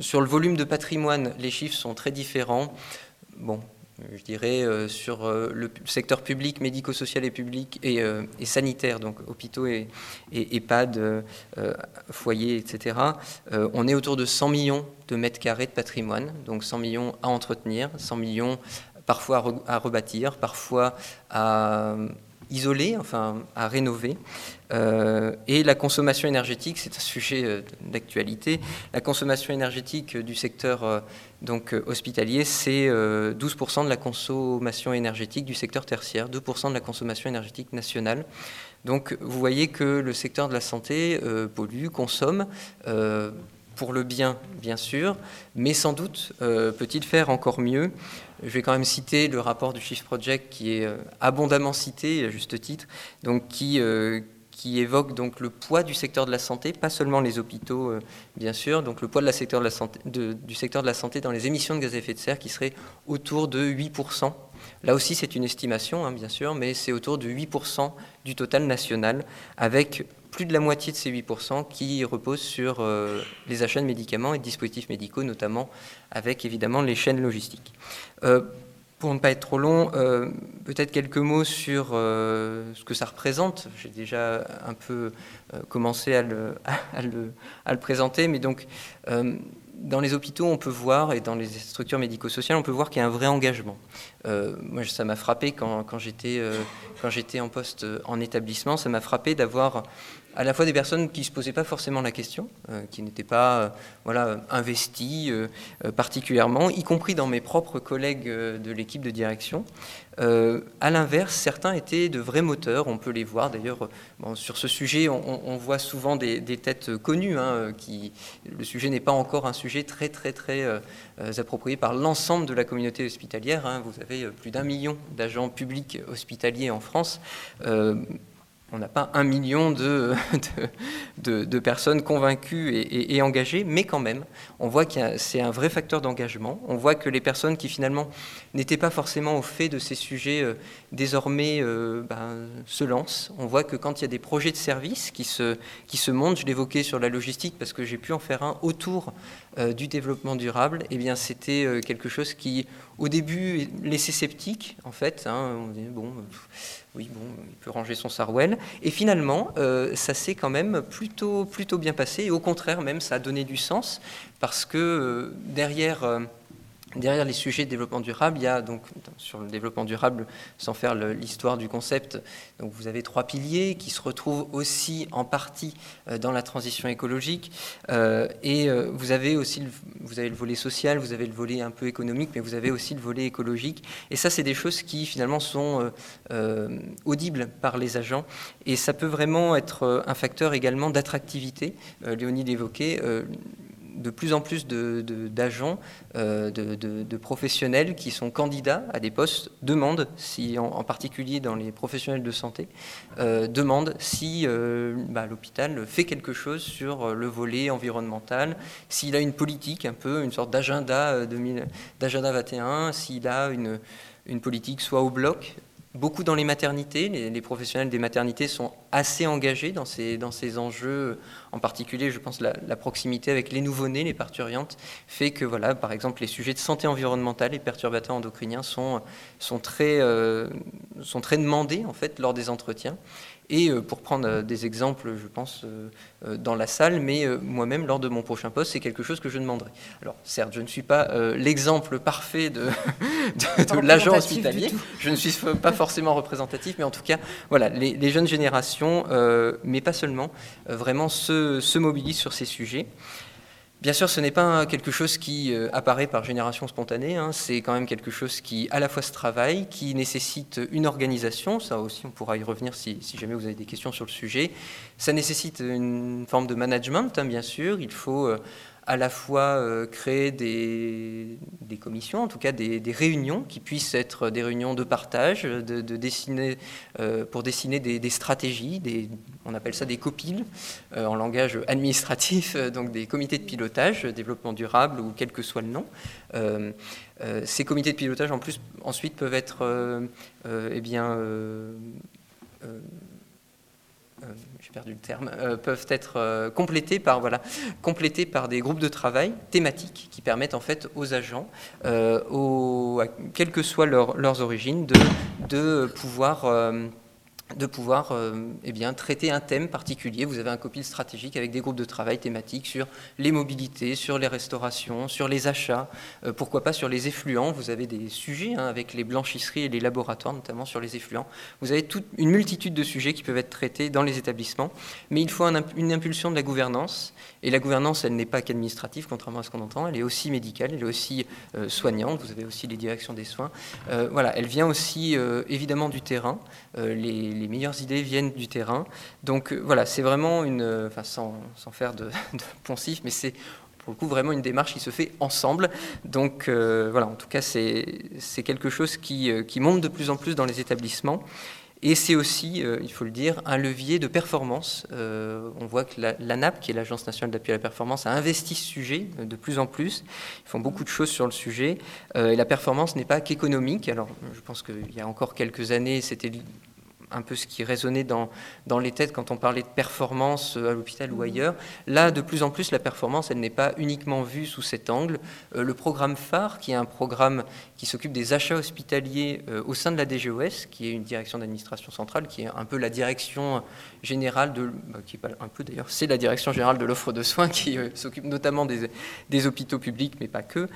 sur le volume de patrimoine, les chiffres sont très différents. Bon, je dirais, euh, sur euh, le secteur public, médico-social et public et, euh, sanitaire, donc hôpitaux et, et EHPAD, foyers, etc., on est autour de 100 millions de mètres carrés de patrimoine, donc 100 millions à entretenir, 100 millions parfois à rebâtir, parfois à isoler, enfin à rénover. Euh, et la consommation énergétique, c'est un sujet euh, d'actualité. La consommation énergétique du secteur euh, donc, hospitalier, c'est 12% de la consommation énergétique du secteur tertiaire, 2% de la consommation énergétique nationale. Donc vous voyez que le secteur de la santé pollue, consomme pour le bien, bien sûr, mais sans doute peut-il faire encore mieux je vais quand même citer le rapport du Shift Project qui est euh, abondamment cité, à juste titre, donc qui, euh, qui évoque donc le poids du secteur de la santé, pas seulement les hôpitaux, euh, bien sûr, donc le poids de la du secteur de la santé dans les émissions de gaz à effet de serre qui serait autour de 8%. Là aussi, c'est une estimation, hein, bien sûr, mais c'est autour de 8% du total national, avec plus de la moitié de ces 8% qui reposent sur euh, les achats de médicaments et de dispositifs médicaux, notamment avec évidemment les chaînes logistiques. Euh, pour ne pas être trop long, euh, peut-être quelques mots sur ce que ça représente. J'ai déjà un peu commencé à le, présenter, mais donc dans les hôpitaux, on peut voir, et dans les structures médico-sociales, on peut voir qu'il y a un vrai engagement. moi, ça m'a frappé quand, quand j'étais en poste en établissement, ça m'a frappé d'avoir à la fois des personnes qui ne se posaient pas forcément la question, euh, qui n'étaient pas euh, voilà, investies euh, particulièrement, y compris dans mes propres collègues de l'équipe de direction. à l'inverse, certains étaient de vrais moteurs, on peut les voir d'ailleurs. sur ce sujet, on, voit souvent des, têtes connues. Hein, le sujet n'est pas encore un sujet très très très approprié par l'ensemble de la communauté hospitalière. Hein. Vous avez plus d'un million d'agents publics hospitaliers en France on n'a pas un million de, personnes convaincues et, engagées, mais quand même, on voit que c'est un vrai facteur d'engagement. On voit que les personnes qui finalement n'étaient pas forcément au fait de ces sujets, euh, désormais euh, ben, se lancent. On voit que quand il y a des projets de services qui se, qui montent, je l'évoquais sur la logistique parce que j'ai pu en faire un autour du développement durable, eh bien c'était quelque chose qui, au début, laissait sceptique, en fait. Hein. on dit, bon oui, bon, il peut ranger son Sarwell. Et finalement, euh, ça s'est quand même plutôt, plutôt bien passé. Et au contraire, même, ça a donné du sens parce que euh, derrière euh, Derrière les sujets de développement durable, il y a donc sur le développement durable, sans faire l'histoire du concept, vous avez trois piliers qui se retrouvent aussi en partie euh, dans la transition écologique. Euh, et euh, vous avez aussi le volet social, vous avez le volet un peu économique, mais vous avez aussi le volet écologique. Et ça, c'est des choses qui finalement sont audibles par les agents. Et ça peut vraiment être un facteur également d'attractivité. Léonie l'évoquait de plus en plus d'agents, de, de, professionnels qui sont candidats à des postes demandent, si, en, particulier dans les professionnels de santé, euh, demandent si euh, bah, l'hôpital fait quelque chose sur le volet environnemental, s'il a une politique un peu, une sorte d'agenda 21, s'il a une politique soit au bloc, beaucoup dans les maternités. Les, professionnels des maternités sont assez engagés dans ces, dans ces enjeux. En particulier, je pense, la, la proximité avec les nouveau-nés, les parturiantes, fait que, voilà, par exemple, les sujets de santé environnementale et perturbateurs endocriniens sont, sont, très, euh, sont très demandés, en fait, lors des entretiens. Et euh, pour prendre euh, des exemples, je pense, dans la salle, mais moi-même, lors de mon prochain poste, c'est quelque chose que je demanderai. Alors, certes, je ne suis pas l'exemple parfait de, de, l'agent hospitalier, je ne suis pas forcément représentatif, mais en tout cas, voilà, les, jeunes générations, mais pas seulement, vraiment se, se mobilisent sur ces sujets. Bien sûr, ce n'est pas quelque chose qui apparaît par génération spontanée, hein. c'est quand même quelque chose qui à la fois se travaille, qui nécessite une organisation, ça aussi on pourra y revenir si, jamais vous avez des questions sur le sujet, ça nécessite une forme de management, hein, bien sûr, il faut à la fois euh, créer des, commissions, en tout cas des, réunions qui puissent être des réunions de partage, de, dessiner, euh, pour dessiner des, stratégies, des, on appelle ça des copiles euh, en langage administratif, donc des comités de pilotage, développement durable ou quel que soit le nom. ces comités de pilotage en plus ensuite peuvent être eh bien, j'ai perdu le terme, euh, peuvent être euh, complétés par voilà, complétés par des groupes de travail thématiques qui permettent en fait aux agents, aux, quelles que soient leurs origines, de, de pouvoir de pouvoir euh, eh traiter un thème particulier. Vous avez un copil stratégique avec des groupes de travail thématiques sur les mobilités, sur les restaurations, sur les achats, euh, pourquoi pas sur les effluents. Vous avez des sujets hein, avec les blanchisseries et les laboratoires, notamment sur les effluents. Vous avez toute une multitude de sujets qui peuvent être traités dans les établissements, mais il faut une impulsion de la gouvernance. Et la gouvernance, elle n'est pas qu'administrative, contrairement à ce qu'on entend, elle est aussi médicale, elle est aussi euh, soignante. Vous avez aussi les directions des soins. voilà, elle vient aussi évidemment du terrain. les meilleures idées viennent du terrain. Donc euh, voilà, c'est vraiment une, euh, enfin sans, sans faire de, poncif, mais c'est pour le coup vraiment une démarche qui se fait ensemble. Donc euh, voilà, en tout cas c'est quelque chose qui, qui, monte de plus en plus dans les établissements. Et c'est aussi, il faut le dire, un levier de performance. on voit que l'ANAP, qui est l'Agence nationale d'appui à la performance, a investi ce sujet de plus en plus. Ils font beaucoup de choses sur le sujet. et la performance n'est pas qu'économique. Alors, je pense qu'il y a encore quelques années, c'était un peu ce qui résonnait dans, dans les têtes quand on parlait de performance euh, à l'hôpital ou ailleurs. Là, de plus en plus, la performance, elle n'est pas uniquement vue sous cet angle. Euh, le programme phare, qui est un programme qui s'occupe des achats hospitaliers euh, au sein de la DGOS, qui est une direction d'administration centrale, qui est un peu la direction générale de, bah, qui un peu d'ailleurs, c'est la direction générale de l'offre de soins qui s'occupe notamment des, des, hôpitaux publics, mais pas que.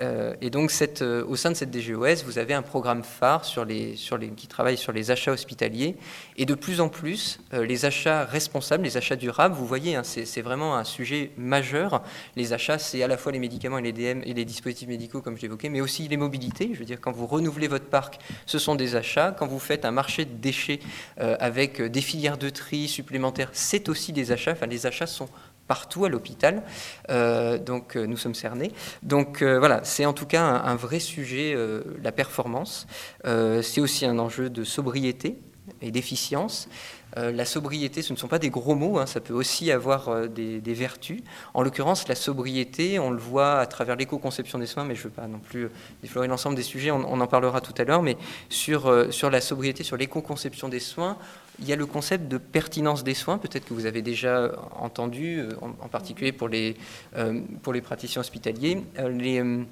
Et donc, euh, au sein de cette DGOS, vous avez un programme phare sur les, qui travaille sur les achats hospitaliers. Et de plus en plus, euh, les achats responsables, les achats durables, vous voyez, hein, c'est vraiment un sujet majeur. Les achats, c'est à la fois les médicaments et les DM et les dispositifs médicaux, comme je l'évoquais, mais aussi les mobilités. Je veux dire, quand vous renouvelez votre parc, ce sont des achats. Quand vous faites un marché de déchets avec des filières de tri supplémentaires, c'est aussi des achats. Enfin, les achats sont partout à l'hôpital. Euh, donc euh, nous sommes cernés. Donc euh, voilà, c'est en tout cas un, vrai sujet, la performance. c'est aussi un enjeu de sobriété et d'efficience. la sobriété, ce ne sont pas des gros mots, hein, ça peut aussi avoir des, vertus. En l'occurrence, la sobriété, on le voit à travers l'éco-conception des soins, mais je ne veux pas non plus déflorer l'ensemble des sujets, on, on, en parlera tout à l'heure, mais sur, sur la sobriété, sur l'éco-conception des soins, il y a le concept de pertinence des soins, peut-être que vous avez déjà entendu, euh, en, particulier pour les, euh, pour les praticiens hospitaliers. Euh,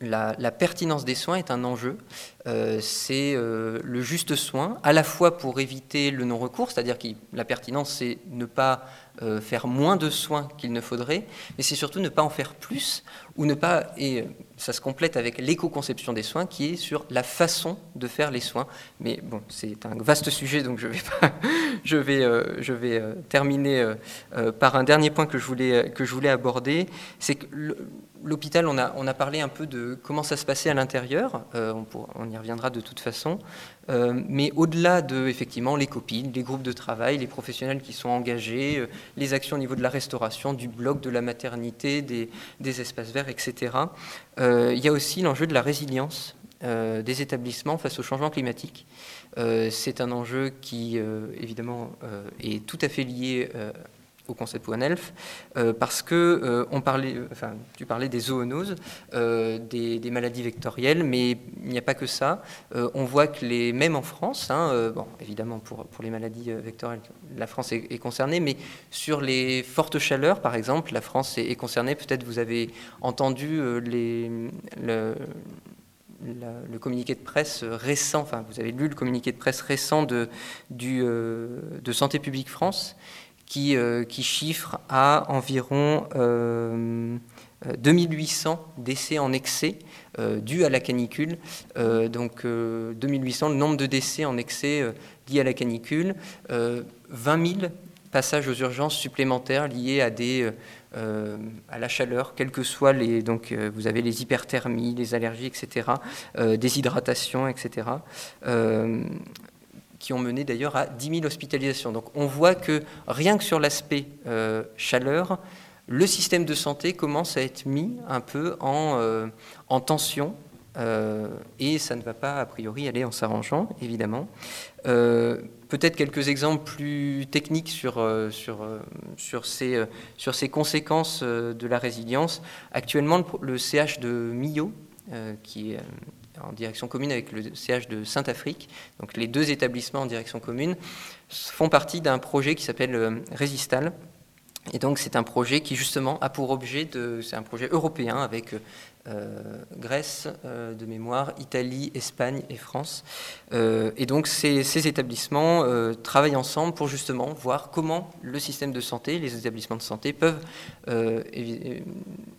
la, pertinence des soins est un enjeu. c'est le juste soin, à la fois pour éviter le non-recours, c'est-à-dire que la pertinence, c'est ne pas faire moins de soins qu'il ne faudrait, mais c'est surtout ne pas en faire plus ou ne pas, et ça se complète avec l'éco-conception des soins qui est sur la façon de faire les soins. Mais bon, c'est un vaste sujet, donc je vais, je vais, euh, je vais euh, terminer euh, par un dernier point que je voulais, que je voulais aborder. C'est que l'hôpital, on a, on a parlé un peu de comment ça se passait à l'intérieur, on, y reviendra de toute façon, mais au-delà de, effectivement, les copines, les groupes de travail, les professionnels qui sont engagés, les actions au niveau de la restauration, du bloc, de la maternité, des, espaces verts, etc. Euh, il y a aussi l'enjeu de la résilience euh, des établissements face au changement climatique. Euh, c'est un enjeu qui, évidemment, est tout à fait lié au concept One Health, parce que on parlait, enfin, tu parlais des zoonoses, des, maladies vectorielles, mais il n'y a pas que ça. on voit que les, même en France, hein, bon, évidemment pour, pour les maladies vectorielles, la France est, concernée, mais sur les fortes chaleurs, par exemple, la France est, concernée. Peut-être vous avez entendu les, le, le communiqué de presse récent, enfin vous avez lu le communiqué de presse récent de, du, de Santé publique France, qui, euh, qui chiffre à environ 2800 euh, décès en excès euh, dus à la canicule. donc 2800, le nombre de décès en excès liés à la canicule. 20 000 passages aux urgences supplémentaires liés à des à la chaleur, quels que soient les. Donc, vous avez les hyperthermies, les allergies, etc., déshydratation, etc qui ont mené d'ailleurs à 10 000 hospitalisations. Donc on voit que rien que sur l'aspect euh, chaleur, le système de santé commence à être mis un peu en, euh, en tension. Euh, et ça ne va pas a priori aller en s'arrangeant, évidemment. Peut-être quelques exemples plus techniques sur, sur, ces, sur ces conséquences de la résilience. Actuellement, le, le CH de Millau, qui est en direction commune avec le CH de Saint-Afrique. Donc les deux établissements en direction commune font partie d'un projet qui s'appelle euh, Resistal, et donc c'est un projet qui justement a pour objet de, c'est un projet européen avec euh, Grèce euh, de mémoire, Italie, Espagne et France. Euh, et donc ces, établissements travaillent ensemble pour justement voir comment le système de santé, les établissements de santé peuvent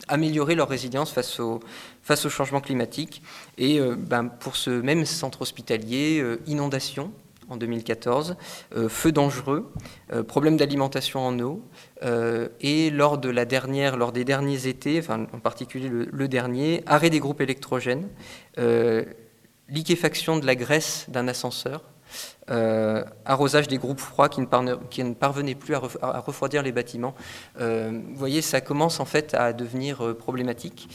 améliorer leur résilience face au, face au changement climatique. Et ben, pour ce même centre hospitalier, inondation en 2014, euh, feux dangereux, euh, problème d'alimentation en eau, euh, et lors des derniers étés, en particulier le, dernier, arrêt des groupes électrogènes, liquéfaction de la graisse d'un ascenseur, euh, arrosage des groupes froids qui ne, parvenaient plus à, refroidir les bâtiments. Euh, vous voyez, ça commence en fait à devenir euh, problématique.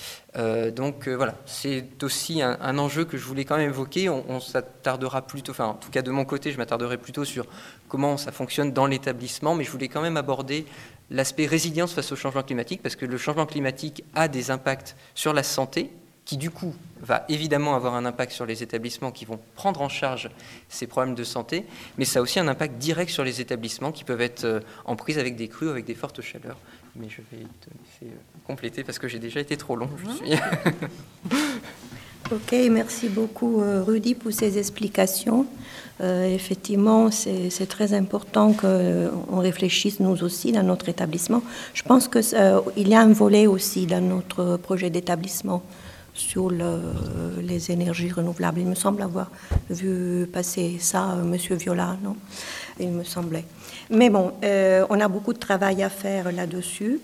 donc voilà, c'est aussi un, enjeu que je voulais quand même évoquer. On, s'attardera plutôt, enfin en tout cas de mon côté, je m'attarderai plutôt sur comment ça fonctionne dans l'établissement, mais je voulais quand même aborder l'aspect résilience face au changement climatique, parce que le changement climatique a des impacts sur la santé, qui du coup va évidemment avoir un impact sur les établissements qui vont prendre en charge ces problèmes de santé, mais ça a aussi un impact direct sur les établissements qui peuvent être euh, en prise avec des crues, avec des fortes chaleurs. Mais je vais te laisser euh, compléter parce que j'ai déjà été trop long. Je suis... ok, merci beaucoup euh, Rudy pour ces explications. effectivement, c'est très important qu'on réfléchisse nous aussi dans notre établissement. Je pense qu'il y a un volet aussi dans notre projet d'établissement sur les énergies renouvelables. Il me semble avoir vu passer ça, euh, Monsieur Viola, non? Il me semblait. Mais bon, euh, on a beaucoup de travail à faire là-dessus.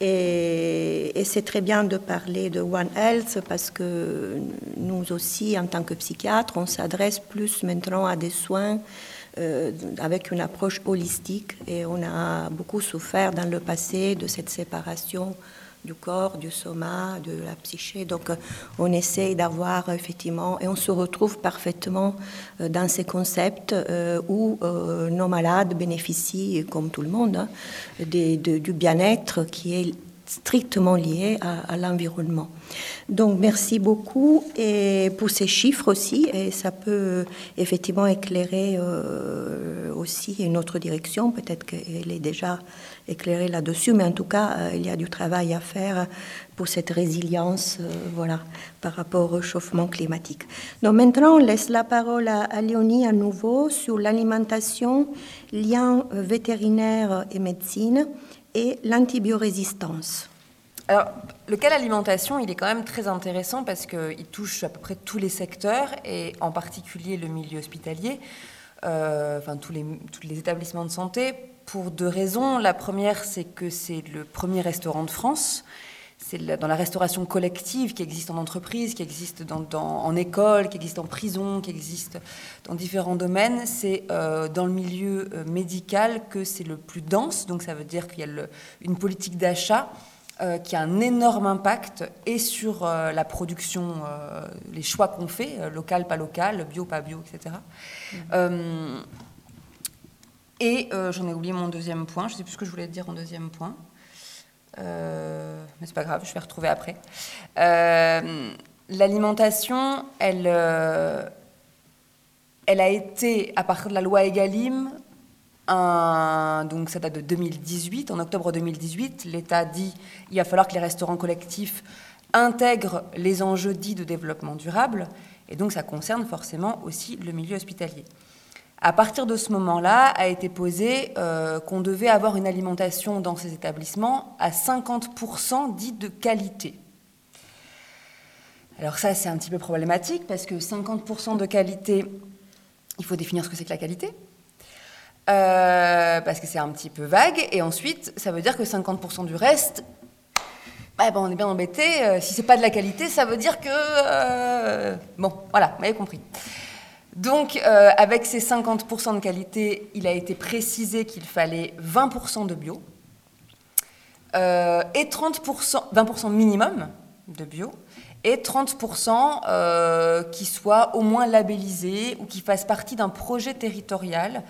Et, c'est très bien de parler de One Health parce que nous aussi, en tant que psychiatres, on s'adresse plus maintenant à des soins euh, avec une approche holistique et on a beaucoup souffert dans le passé de cette séparation du corps, du soma, de la psyché. Donc euh, on essaye d'avoir effectivement, et on se retrouve parfaitement euh, dans ces concepts euh, où nos malades bénéficient, comme tout le monde, hein, du bien-être qui est strictement lié à, l'environnement. Donc merci beaucoup et pour ces chiffres aussi, et ça peut effectivement éclairer aussi une autre direction, peut-être qu'elle est déjà éclairer là-dessus, mais en tout cas, euh, il y a du travail à faire pour cette résilience euh, voilà, par rapport au réchauffement climatique. Donc maintenant, on laisse la parole à, Léonie à nouveau sur l'alimentation, lien euh, vétérinaire et médecine et l'antibiorésistance. Alors, le cas l'alimentation, il est quand même très intéressant parce qu'il touche à peu près tous les secteurs et en particulier le milieu hospitalier, enfin tous les établissements de santé pour deux raisons. La première, c'est que c'est le premier restaurant de France. C'est dans la restauration collective qui existe en entreprise, qui existe dans, en école, qui existe en prison, qui existe dans différents domaines. C'est euh, dans le milieu euh, médical que c'est le plus dense. Donc ça veut dire qu'il y a une politique d'achat euh, qui a un énorme impact et sur la production, les choix qu'on fait, local, pas local, bio, pas bio, etc. Et euh, j'en ai oublié mon deuxième point, je ne sais plus ce que je voulais dire en deuxième point. Euh, mais c'est pas grave, je vais retrouver après. Euh, l'alimentation, elle, elle a été, à partir de la loi Egalim, donc ça date de 2018, en octobre 2018, l'État dit il va falloir que les restaurants collectifs intègrent les enjeux dits de développement durable, et donc ça concerne forcément aussi le milieu hospitalier. À partir de ce moment-là, a été posé euh, qu'on devait avoir une alimentation dans ces établissements à 50% dite de qualité. Alors ça, c'est un petit peu problématique parce que 50% de qualité, il faut définir ce que c'est que la qualité. parce que c'est un petit peu vague. Et ensuite, ça veut dire que 50% du reste, bah, on est bien embêté. si c'est pas de la qualité, ça veut dire que... bon, voilà, vous m'avez compris. Donc, avec ces 50% de qualité, il a été précisé qu'il fallait 20% de bio et 30%, 20% minimum de bio et 30% euh, qui soient au moins labellisés ou qui fassent partie d'un projet territorial.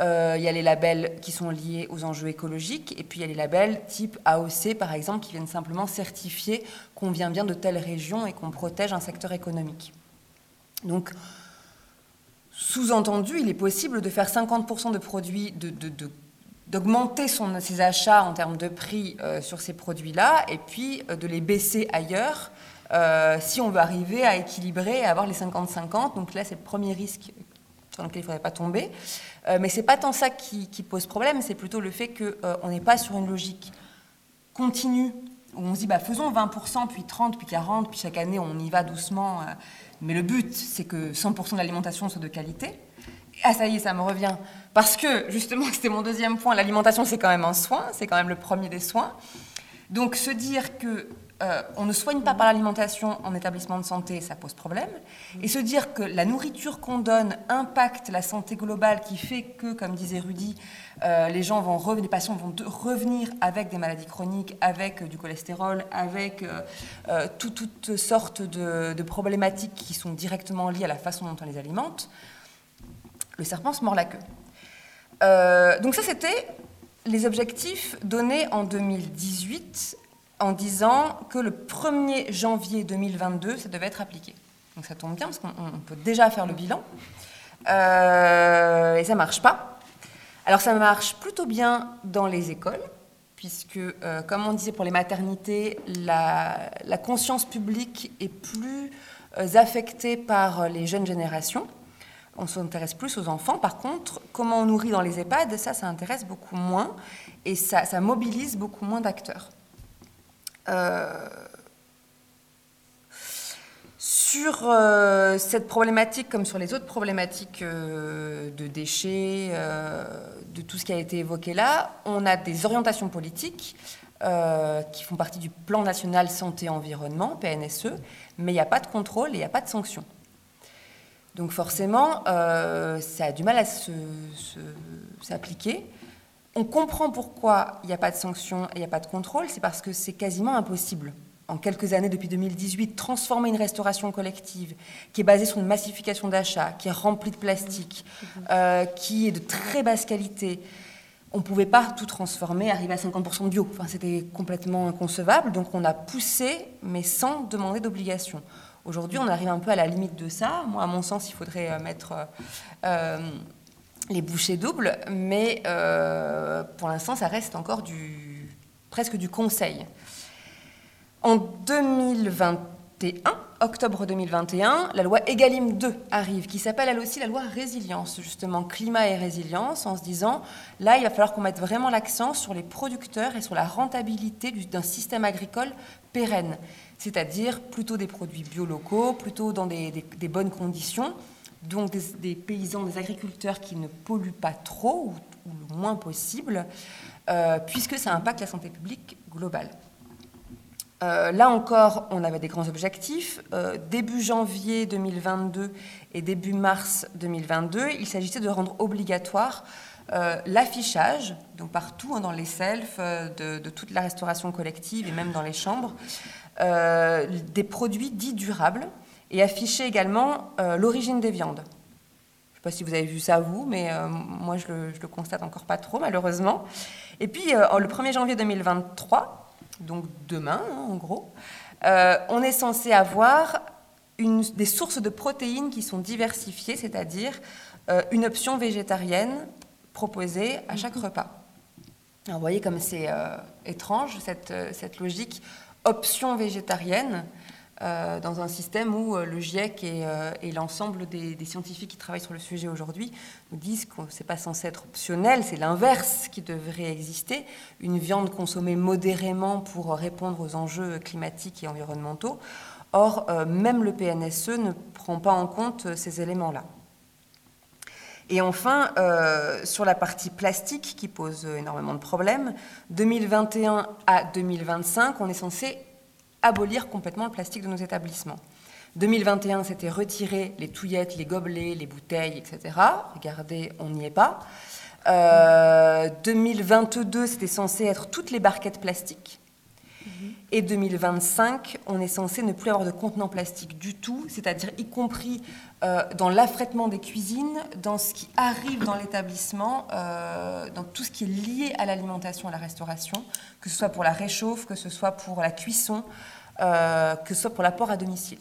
Euh, il y a les labels qui sont liés aux enjeux écologiques et puis il y a les labels type AOC par exemple qui viennent simplement certifier qu'on vient bien de telle région et qu'on protège un secteur économique. Donc, sous-entendu, il est possible de faire 50% de produits, d'augmenter ses achats en termes de prix euh, sur ces produits-là et puis de les baisser ailleurs euh, si on veut arriver à équilibrer et avoir les 50-50. Donc là, c'est le premier risque sur lequel il ne faudrait pas tomber. Euh, mais ce n'est pas tant ça qui, pose problème, c'est plutôt le fait qu'on euh, n'est pas sur une logique continue où on se dit bah, faisons 20%, puis 30%, puis 40%, puis chaque année on y va doucement. Mais le but, c'est que 100% de l'alimentation soit de qualité. Ah ça y est, ça me revient. Parce que justement, c'était mon deuxième point, l'alimentation c'est quand même un soin, c'est quand même le premier des soins. Donc se dire que euh, on ne soigne pas par l'alimentation en établissement de santé, ça pose problème. Et se dire que la nourriture qu'on donne impacte la santé globale, qui fait que, comme disait Rudy, euh, les gens vont les patients vont revenir avec des maladies chroniques, avec euh, du cholestérol, avec toutes sortes de, problématiques qui sont directement liées à la façon dont on les alimente, le serpent se mord la queue. donc ça, c'était les objectifs donnés en 2018 en disant que le 1er janvier 2022, ça devait être appliqué. Donc ça tombe bien parce qu'on peut déjà faire le bilan. Euh, et ça marche pas. Alors ça marche plutôt bien dans les écoles, puisque, euh, comme on disait pour les maternités, la, conscience publique est plus euh, affectée par les jeunes générations. On s'intéresse plus aux enfants. Par contre, comment on nourrit dans les EHPAD, ça, ça intéresse beaucoup moins et ça, mobilise beaucoup moins d'acteurs. Euh, sur euh, cette problématique, comme sur les autres problématiques euh, de déchets, de tout ce qui a été évoqué là, on a des orientations politiques qui font partie du plan national santé-environnement, PNSE, mais il n'y a pas de contrôle et il n'y a pas de sanction. Donc forcément, ça a du mal à s'appliquer. On comprend pourquoi il n'y a pas de sanctions et il n'y a pas de contrôle, c'est parce que c'est quasiment impossible. En quelques années, depuis 2018, transformer une restauration collective qui est basée sur une massification d'achat, qui est remplie de plastique, euh, qui est de très basse qualité, on ne pouvait pas tout transformer, arriver à 50% de bio. Enfin, C'était complètement inconcevable. Donc on a poussé, mais sans demander d'obligation. Aujourd'hui, on arrive un peu à la limite de ça. Moi, à mon sens, il faudrait euh, mettre... Euh, les bouchées doubles, mais pour l'instant, ça reste encore presque du conseil. En 2021, octobre 2021, la loi Egalim 2 arrive, qui s'appelle elle aussi la loi résilience, justement climat et résilience, en se disant, là, il va falloir qu'on mette vraiment l'accent sur les producteurs et sur la rentabilité d'un système agricole pérenne, c'est-à-dire plutôt des produits biolocaux, plutôt dans des bonnes conditions, donc des, paysans, des agriculteurs qui ne polluent pas trop ou, le moins possible, euh, puisque ça impacte la santé publique globale. Euh, là encore, on avait des grands objectifs. Euh, début janvier 2022 et début mars 2022, il s'agissait de rendre obligatoire l'affichage, donc partout hein, dans les selfs de, de, toute la restauration collective et même dans les chambres, des produits dits durables et afficher également euh, l'origine des viandes. Je ne sais pas si vous avez vu ça vous, mais euh, moi je le, le, constate encore pas trop malheureusement. Et puis euh, le 1er janvier 2023, donc demain hein, en gros, on est censé avoir une, des sources de protéines qui sont diversifiées, c'est-à-dire une option végétarienne proposée à chaque repas. Alors, vous voyez comme c'est étrange cette, cette logique option végétarienne. Euh, dans un système où euh, le GIEC et, euh, l'ensemble des, scientifiques qui travaillent sur le sujet aujourd'hui nous disent que ce n'est pas censé être optionnel, c'est l'inverse qui devrait exister, une viande consommée modérément pour répondre aux enjeux climatiques et environnementaux. Or, même le PNSE ne prend pas en compte ces éléments-là. Et enfin, sur la partie plastique qui pose énormément de problèmes, 2021 à 2025, on est censé abolir complètement le plastique de nos établissements. 2021, c'était retirer les touillettes, les gobelets, les bouteilles, etc. Regardez, on n'y est pas. 2022, c'était censé être toutes les barquettes plastiques. Et 2025, on est censé ne plus avoir de contenants plastiques du tout, c'est-à-dire y compris euh, dans l'affrètement des cuisines, dans ce qui arrive dans l'établissement, euh, dans tout ce qui est lié à l'alimentation, à la restauration, que ce soit pour la réchauffe, que ce soit pour la cuisson, euh, que ce soit pour l'apport à domicile.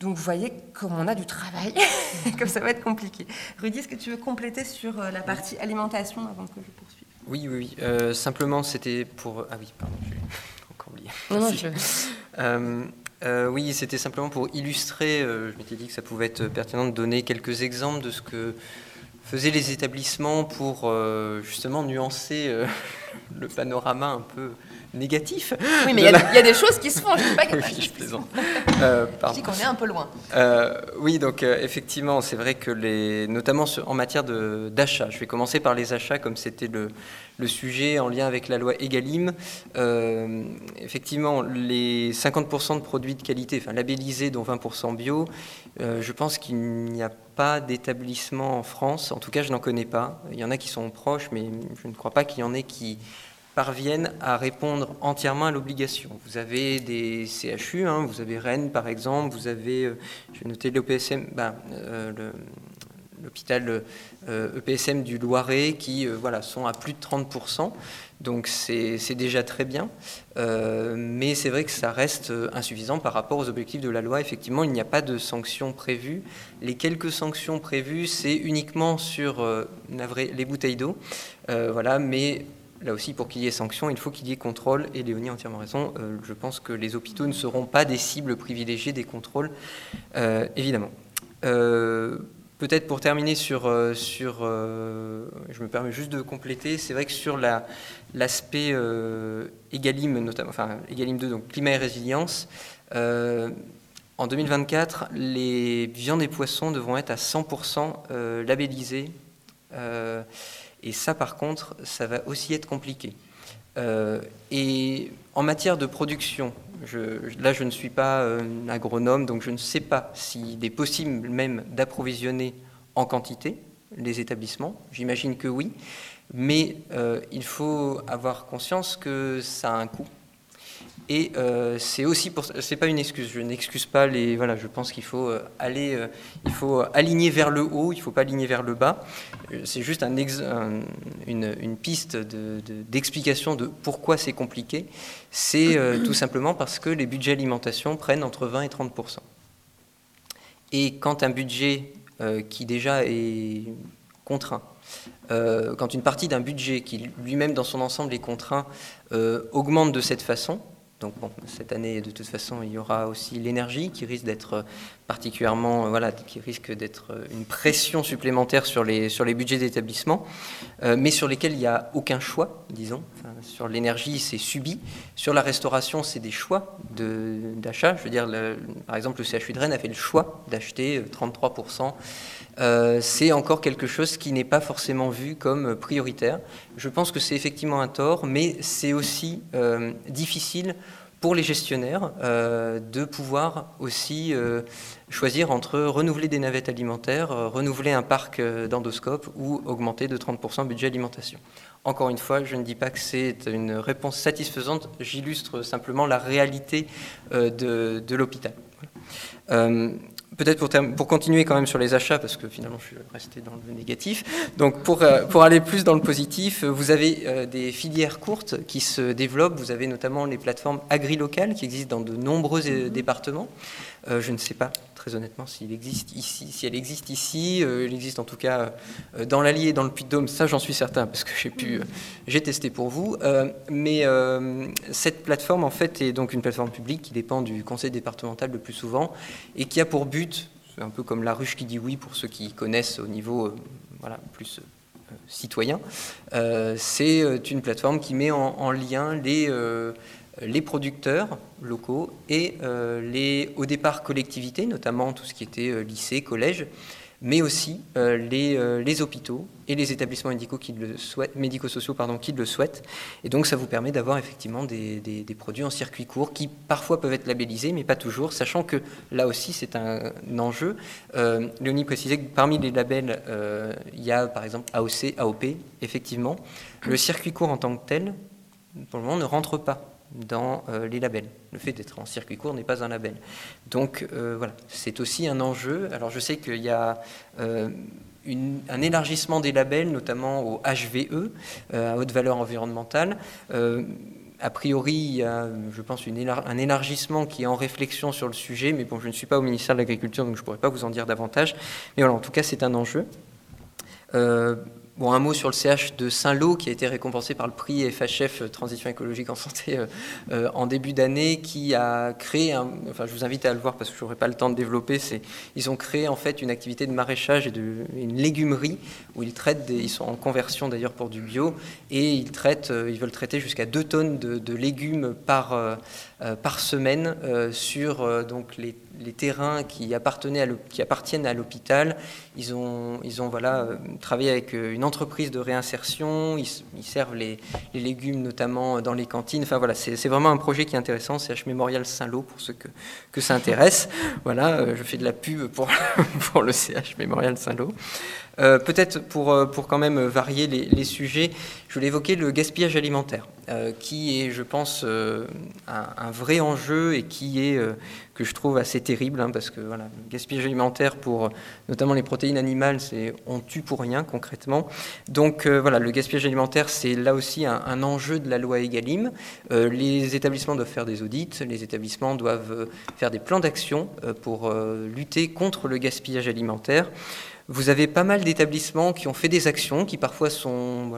Donc vous voyez comme on a du travail, comme ça va être compliqué. Rudy, est-ce que tu veux compléter sur la partie alimentation avant que je poursuive? Oui, oui, oui. Euh, simplement, c'était pour. Ah oui, pardon, j'ai encore oublié. Non, non, je... Euh, euh, oui, c'était simplement pour illustrer. je m'étais dit que ça pouvait être pertinent de donner quelques exemples de ce que faisaient les établissements pour justement nuancer le panorama un peu négatif. Oui, mais il y, a des choses qui se font. Je ne pas que oui, je plaisante. Euh, je dis qu'on est un peu loin. Euh, oui, donc euh, effectivement, c'est vrai que les, notamment en matière d'achat, je vais commencer par les achats comme c'était le, le, sujet en lien avec la loi Egalim. effectivement, les 50% de produits de qualité, enfin labellisés, dont 20% bio, je pense qu'il n'y a pas d'établissement en France, en tout cas je n'en connais pas. Il y en a qui sont proches, mais je ne crois pas qu'il y en ait qui parviennent à répondre entièrement à l'obligation. Vous avez des CHU, hein, vous avez Rennes par exemple, vous avez, euh, je vais noter ben, euh, l'hôpital EPSM euh, e du Loiret qui voilà, sont à plus de 30%. Donc c'est déjà très bien, mais c'est vrai que ça reste insuffisant par rapport aux objectifs de la loi. Effectivement, il n'y a pas de sanctions prévues. Les quelques sanctions prévues, c'est uniquement sur les bouteilles d'eau, voilà, mais là aussi, pour qu'il y ait sanction, il faut qu'il y ait contrôle. Et Léonie a entièrement raison. Euh, je pense que les hôpitaux ne seront pas des cibles privilégiées des contrôles, euh, évidemment. Euh, peut-être pour terminer sur, je me permets juste de compléter, c'est vrai que sur l'aspect EGalim, notamment, enfin EGalim 2, donc climat et résilience, en 2024, les viandes et poissons devront être à 100% labellisés. Et ça, par contre, ça va aussi être compliqué. Euh, et en matière de production, là, je ne suis pas un agronome, donc je ne sais pas s'il est possible même d'approvisionner en quantité les établissements. J'imagine que oui, mais euh, il faut avoir conscience que ça a un coût et euh, c'est aussi pour, c'est pas une excuse. Je n'excuse pas les. Voilà, je pense qu'il faut euh, aller, euh, il faut aligner vers le haut, il faut pas aligner vers le bas. C'est juste un, une, piste d'explication de, de, pourquoi c'est compliqué. C'est tout simplement parce que les budgets alimentation prennent entre 20 et 30% Et quand un budget qui déjà est contraint, quand une partie d'un budget qui lui-même dans son ensemble est contraint augmente de cette façon, donc bon, cette année, de toute façon, il y aura aussi l'énergie qui risque d'être particulièrement, euh, voilà, qui risque d'être une pression supplémentaire sur les, sur les budgets d'établissement, euh, mais sur lesquels il n'y a aucun choix, disons. sur l'énergie, c'est subi. Sur la restauration, c'est des choix d'achat. Je veux dire, par exemple, le CHU de Rennes a fait le choix d'acheter 33%. Euh, c'est encore quelque chose qui n'est pas forcément vu comme prioritaire. Je pense que c'est effectivement un tort, mais c'est aussi difficile pour les gestionnaires euh, de pouvoir aussi euh, choisir entre renouveler des navettes alimentaires, euh, renouveler un parc d'endoscopes ou augmenter de 30% le budget alimentation. Encore une fois, je ne dis pas que c'est une réponse satisfaisante, j'illustre simplement la réalité de l'hôpital. Peut-être pour, pour, continuer quand même sur les achats, parce que finalement je suis resté dans le négatif. Donc pour, euh, pour aller plus dans le positif, vous avez euh, des filières courtes qui se développent. Vous avez notamment les plateformes agri-locales qui existent dans de nombreux euh, départements. je ne sais pas très honnêtement s'il existe ici. Si elle existe ici, elle existe en tout cas dans l'Allier et dans le Puy-de-Dôme. Ça, j'en suis certain parce que j'ai pu, j'ai testé pour vous. mais cette plateforme en fait est donc une plateforme publique qui dépend du conseil départemental le plus souvent et qui a pour but c'est un peu comme la ruche qui dit oui pour ceux qui connaissent au niveau euh, voilà, plus euh, citoyen. Euh, c'est une plateforme qui met en, lien les, les producteurs locaux et les, au départ, collectivités, notamment tout ce qui était lycée, collège, mais aussi les, les, hôpitaux et les établissements médicaux qui médico-sociaux qui le souhaitent. Et donc ça vous permet d'avoir effectivement des, des, produits en circuit court qui parfois peuvent être labellisés, mais pas toujours, sachant que là aussi c'est un, enjeu. Léonie précisait que parmi les labels, il y a par exemple AOC, AOP, effectivement. Le circuit court en tant que tel, pour le moment, ne rentre pas dans euh, les labels. Le fait d'être en circuit court n'est pas un label. Donc euh, voilà, c'est aussi un enjeu. Alors je sais qu'il y a euh, un élargissement des labels, notamment au HVE, à haute valeur environnementale. a priori, il y a, je pense, un élargissement qui est en réflexion sur le sujet, mais bon, je ne suis pas au ministère de l'Agriculture, donc je ne pourrais pas vous en dire davantage. Mais voilà, en tout cas, c'est un enjeu. Bon, un mot sur le CH de Saint-Lô qui a été récompensé par le prix FHF euh, Transition écologique en santé euh, euh, en début d'année, qui a créé, enfin je vous invite à le voir parce que je n'aurai pas le temps de développer, c'est, ils ont créé en fait une activité de maraîchage et de, une légumerie où ils traitent, des, ils sont en conversion d'ailleurs pour du bio, et ils, traitent, ils veulent traiter jusqu'à 2 tonnes de, légumes par, par semaine sur donc les les terrains qui, appartiennent à l'hôpital. Ils ont, ils ont voilà, euh, travaillé avec euh, une entreprise de réinsertion, ils, servent les, légumes notamment dans les cantines. Enfin voilà, c'est vraiment un projet qui est intéressant, CH Mémorial Saint-Lô pour ceux que, que ça intéresse. voilà, euh, je fais de la pub pour, pour le CH Mémorial Saint-Lô. Euh, peut-être pour, euh, pour quand même varier les, sujets, je voulais évoquer le gaspillage alimentaire, euh, qui est, je pense, un, vrai enjeu et qui est, que je trouve assez terrible, hein, parce que voilà, le gaspillage alimentaire pour notamment les protéines animales, c'est on tue pour rien concrètement. Donc voilà, le gaspillage alimentaire, c'est là aussi un, un, enjeu de la loi Egalim. les établissements doivent faire des audits, les établissements doivent faire des plans d'action pour lutter contre le gaspillage alimentaire. Vous avez pas mal d'établissements qui ont fait des actions qui parfois sont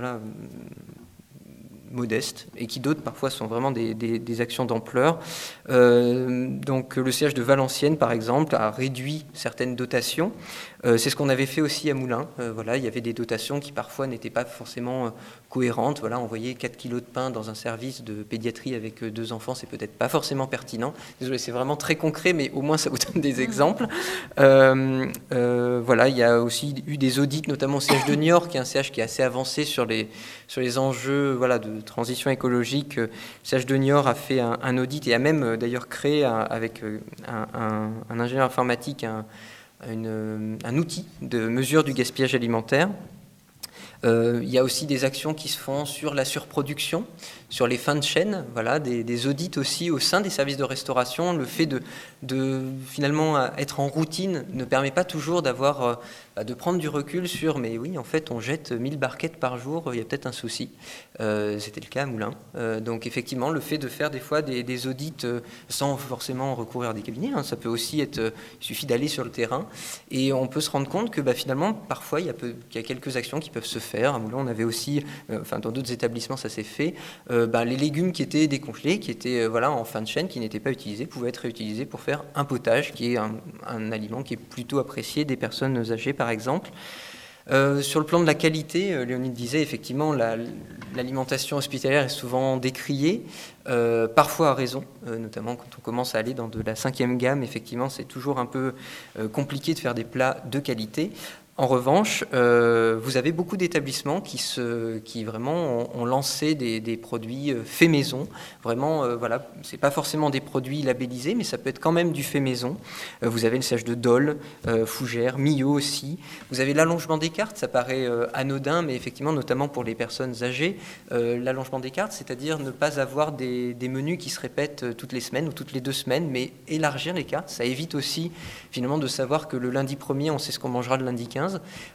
modestes et qui d'autres parfois sont vraiment des, actions d'ampleur. Euh, donc le siège de Valenciennes, par exemple, a réduit certaines dotations. Euh, c'est ce qu'on avait fait aussi à Moulins. Euh, voilà, il y avait des dotations qui parfois n'étaient pas forcément cohérentes. Voilà, envoyer 4 kilos de pain dans un service de pédiatrie avec deux enfants, c'est peut-être pas forcément pertinent. Désolé, c'est vraiment très concret, mais au moins ça vous donne des exemples. voilà, il y a aussi eu des audits, notamment au siège de Niort, qui est un CH qui est assez avancé sur les, sur les enjeux voilà, de transition écologique, euh, Serge de Niort a fait un, audit et a même euh, d'ailleurs créé avec euh, un, ingénieur informatique un, un, outil de mesure du gaspillage alimentaire. il y a aussi des actions qui se font sur la surproduction, sur les fins de chaîne, voilà, des, audits aussi au sein des services de restauration. Le fait de, finalement être en routine ne permet pas toujours d'avoir bah, de prendre du recul sur, mais oui, en fait, on jette 1000 barquettes par jour, il y a peut-être un souci. Euh, c'était le cas à Moulin. Euh, donc, effectivement, le fait de faire des fois des, audits euh, sans forcément recourir à des cabinets, hein, ça peut aussi être, il suffit d'aller sur le terrain et on peut se rendre compte que bah, finalement, parfois, il y, a il y, a quelques actions qui peuvent se faire. À Moulin, on avait aussi, enfin, dans d'autres établissements, ça s'est fait. Bah, les légumes qui étaient décongelés, qui étaient voilà, en fin de chaîne, qui n'étaient pas utilisés, pouvaient être réutilisés pour faire un potage, qui est un, aliment qui est plutôt apprécié des personnes âgées, par exemple. Euh, sur le plan de la qualité, euh, Léonide disait effectivement l'alimentation hospitalière est souvent décriée, euh, parfois à raison, notamment quand on commence à aller dans de la cinquième gamme. Effectivement, c'est toujours un peu compliqué de faire des plats de qualité. En revanche, euh, vous avez beaucoup d'établissements qui, vraiment ont, lancé des, produits euh, faits maison. Vraiment, euh, voilà, pas forcément des produits labellisés, mais ça peut être quand même du fait maison. vous avez le siège de Dole, Fougère, Millau aussi. Vous avez l'allongement des cartes, ça paraît anodin, mais effectivement, notamment pour les personnes âgées, l'allongement des cartes, c'est-à-dire ne pas avoir des, menus qui se répètent toutes les semaines ou toutes les deux semaines, mais élargir les cartes. Ça évite aussi finalement de savoir que le lundi premier, on sait ce qu'on mangera le lundi 15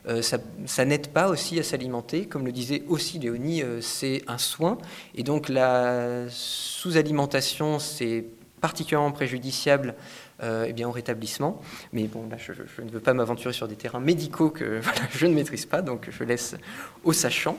euh, ça, n'aide pas aussi à s'alimenter. Comme le disait aussi Léonie, euh, c'est un soin. Et donc la sous-alimentation, c'est particulièrement préjudiciable eh bien, au rétablissement. Mais bon, là, je, ne veux pas m'aventurer sur des terrains médicaux que je ne maîtrise pas, donc je laisse aux sachants.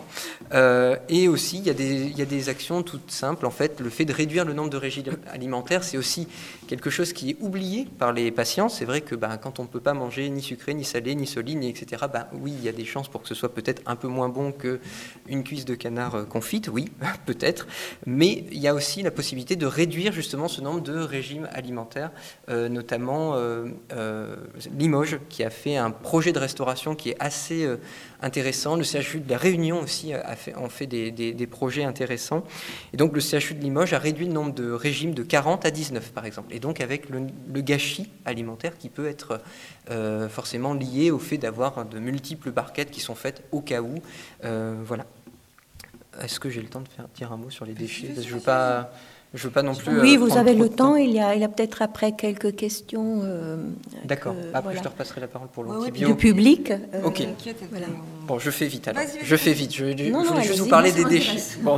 Euh, et aussi, il y, a des, actions toutes simples. En fait, le fait de réduire le nombre de régimes alimentaires, c'est aussi quelque chose qui est oublié par les patients. C'est vrai que bah, quand on ne peut pas manger ni sucré, ni salé, ni solide, etc., bah, oui, il y a des chances pour que ce soit peut-être un peu moins bon qu'une cuisse de canard euh, confite, oui, peut-être. Mais il y a aussi la possibilité de réduire justement ce nombre de régimes alimentaires notamment Limoges, qui a fait un projet de restauration qui est assez intéressant. Le CHU de la Réunion aussi a fait, en fait des, projets intéressants. Et donc le CHU de Limoges a réduit le nombre de régimes de 40 à 19, par exemple. Et donc avec le, gâchis alimentaire qui peut être forcément lié au fait d'avoir de multiples barquettes qui sont faites au cas où. voilà. Est-ce que j'ai le temps de faire dire un mot sur les déchets? Je ne veux pas. Je veux pas non plus. Oui, euh, vous avez le temps. Il y a, il a peut-être après quelques questions. Euh, D'accord. Après, je te repasserai la parole pour l'antibio. Du public. Euh, ok. Bon, je fais vite alors. Je fais vite. Je, voulais juste vous parler des déchets. Bon,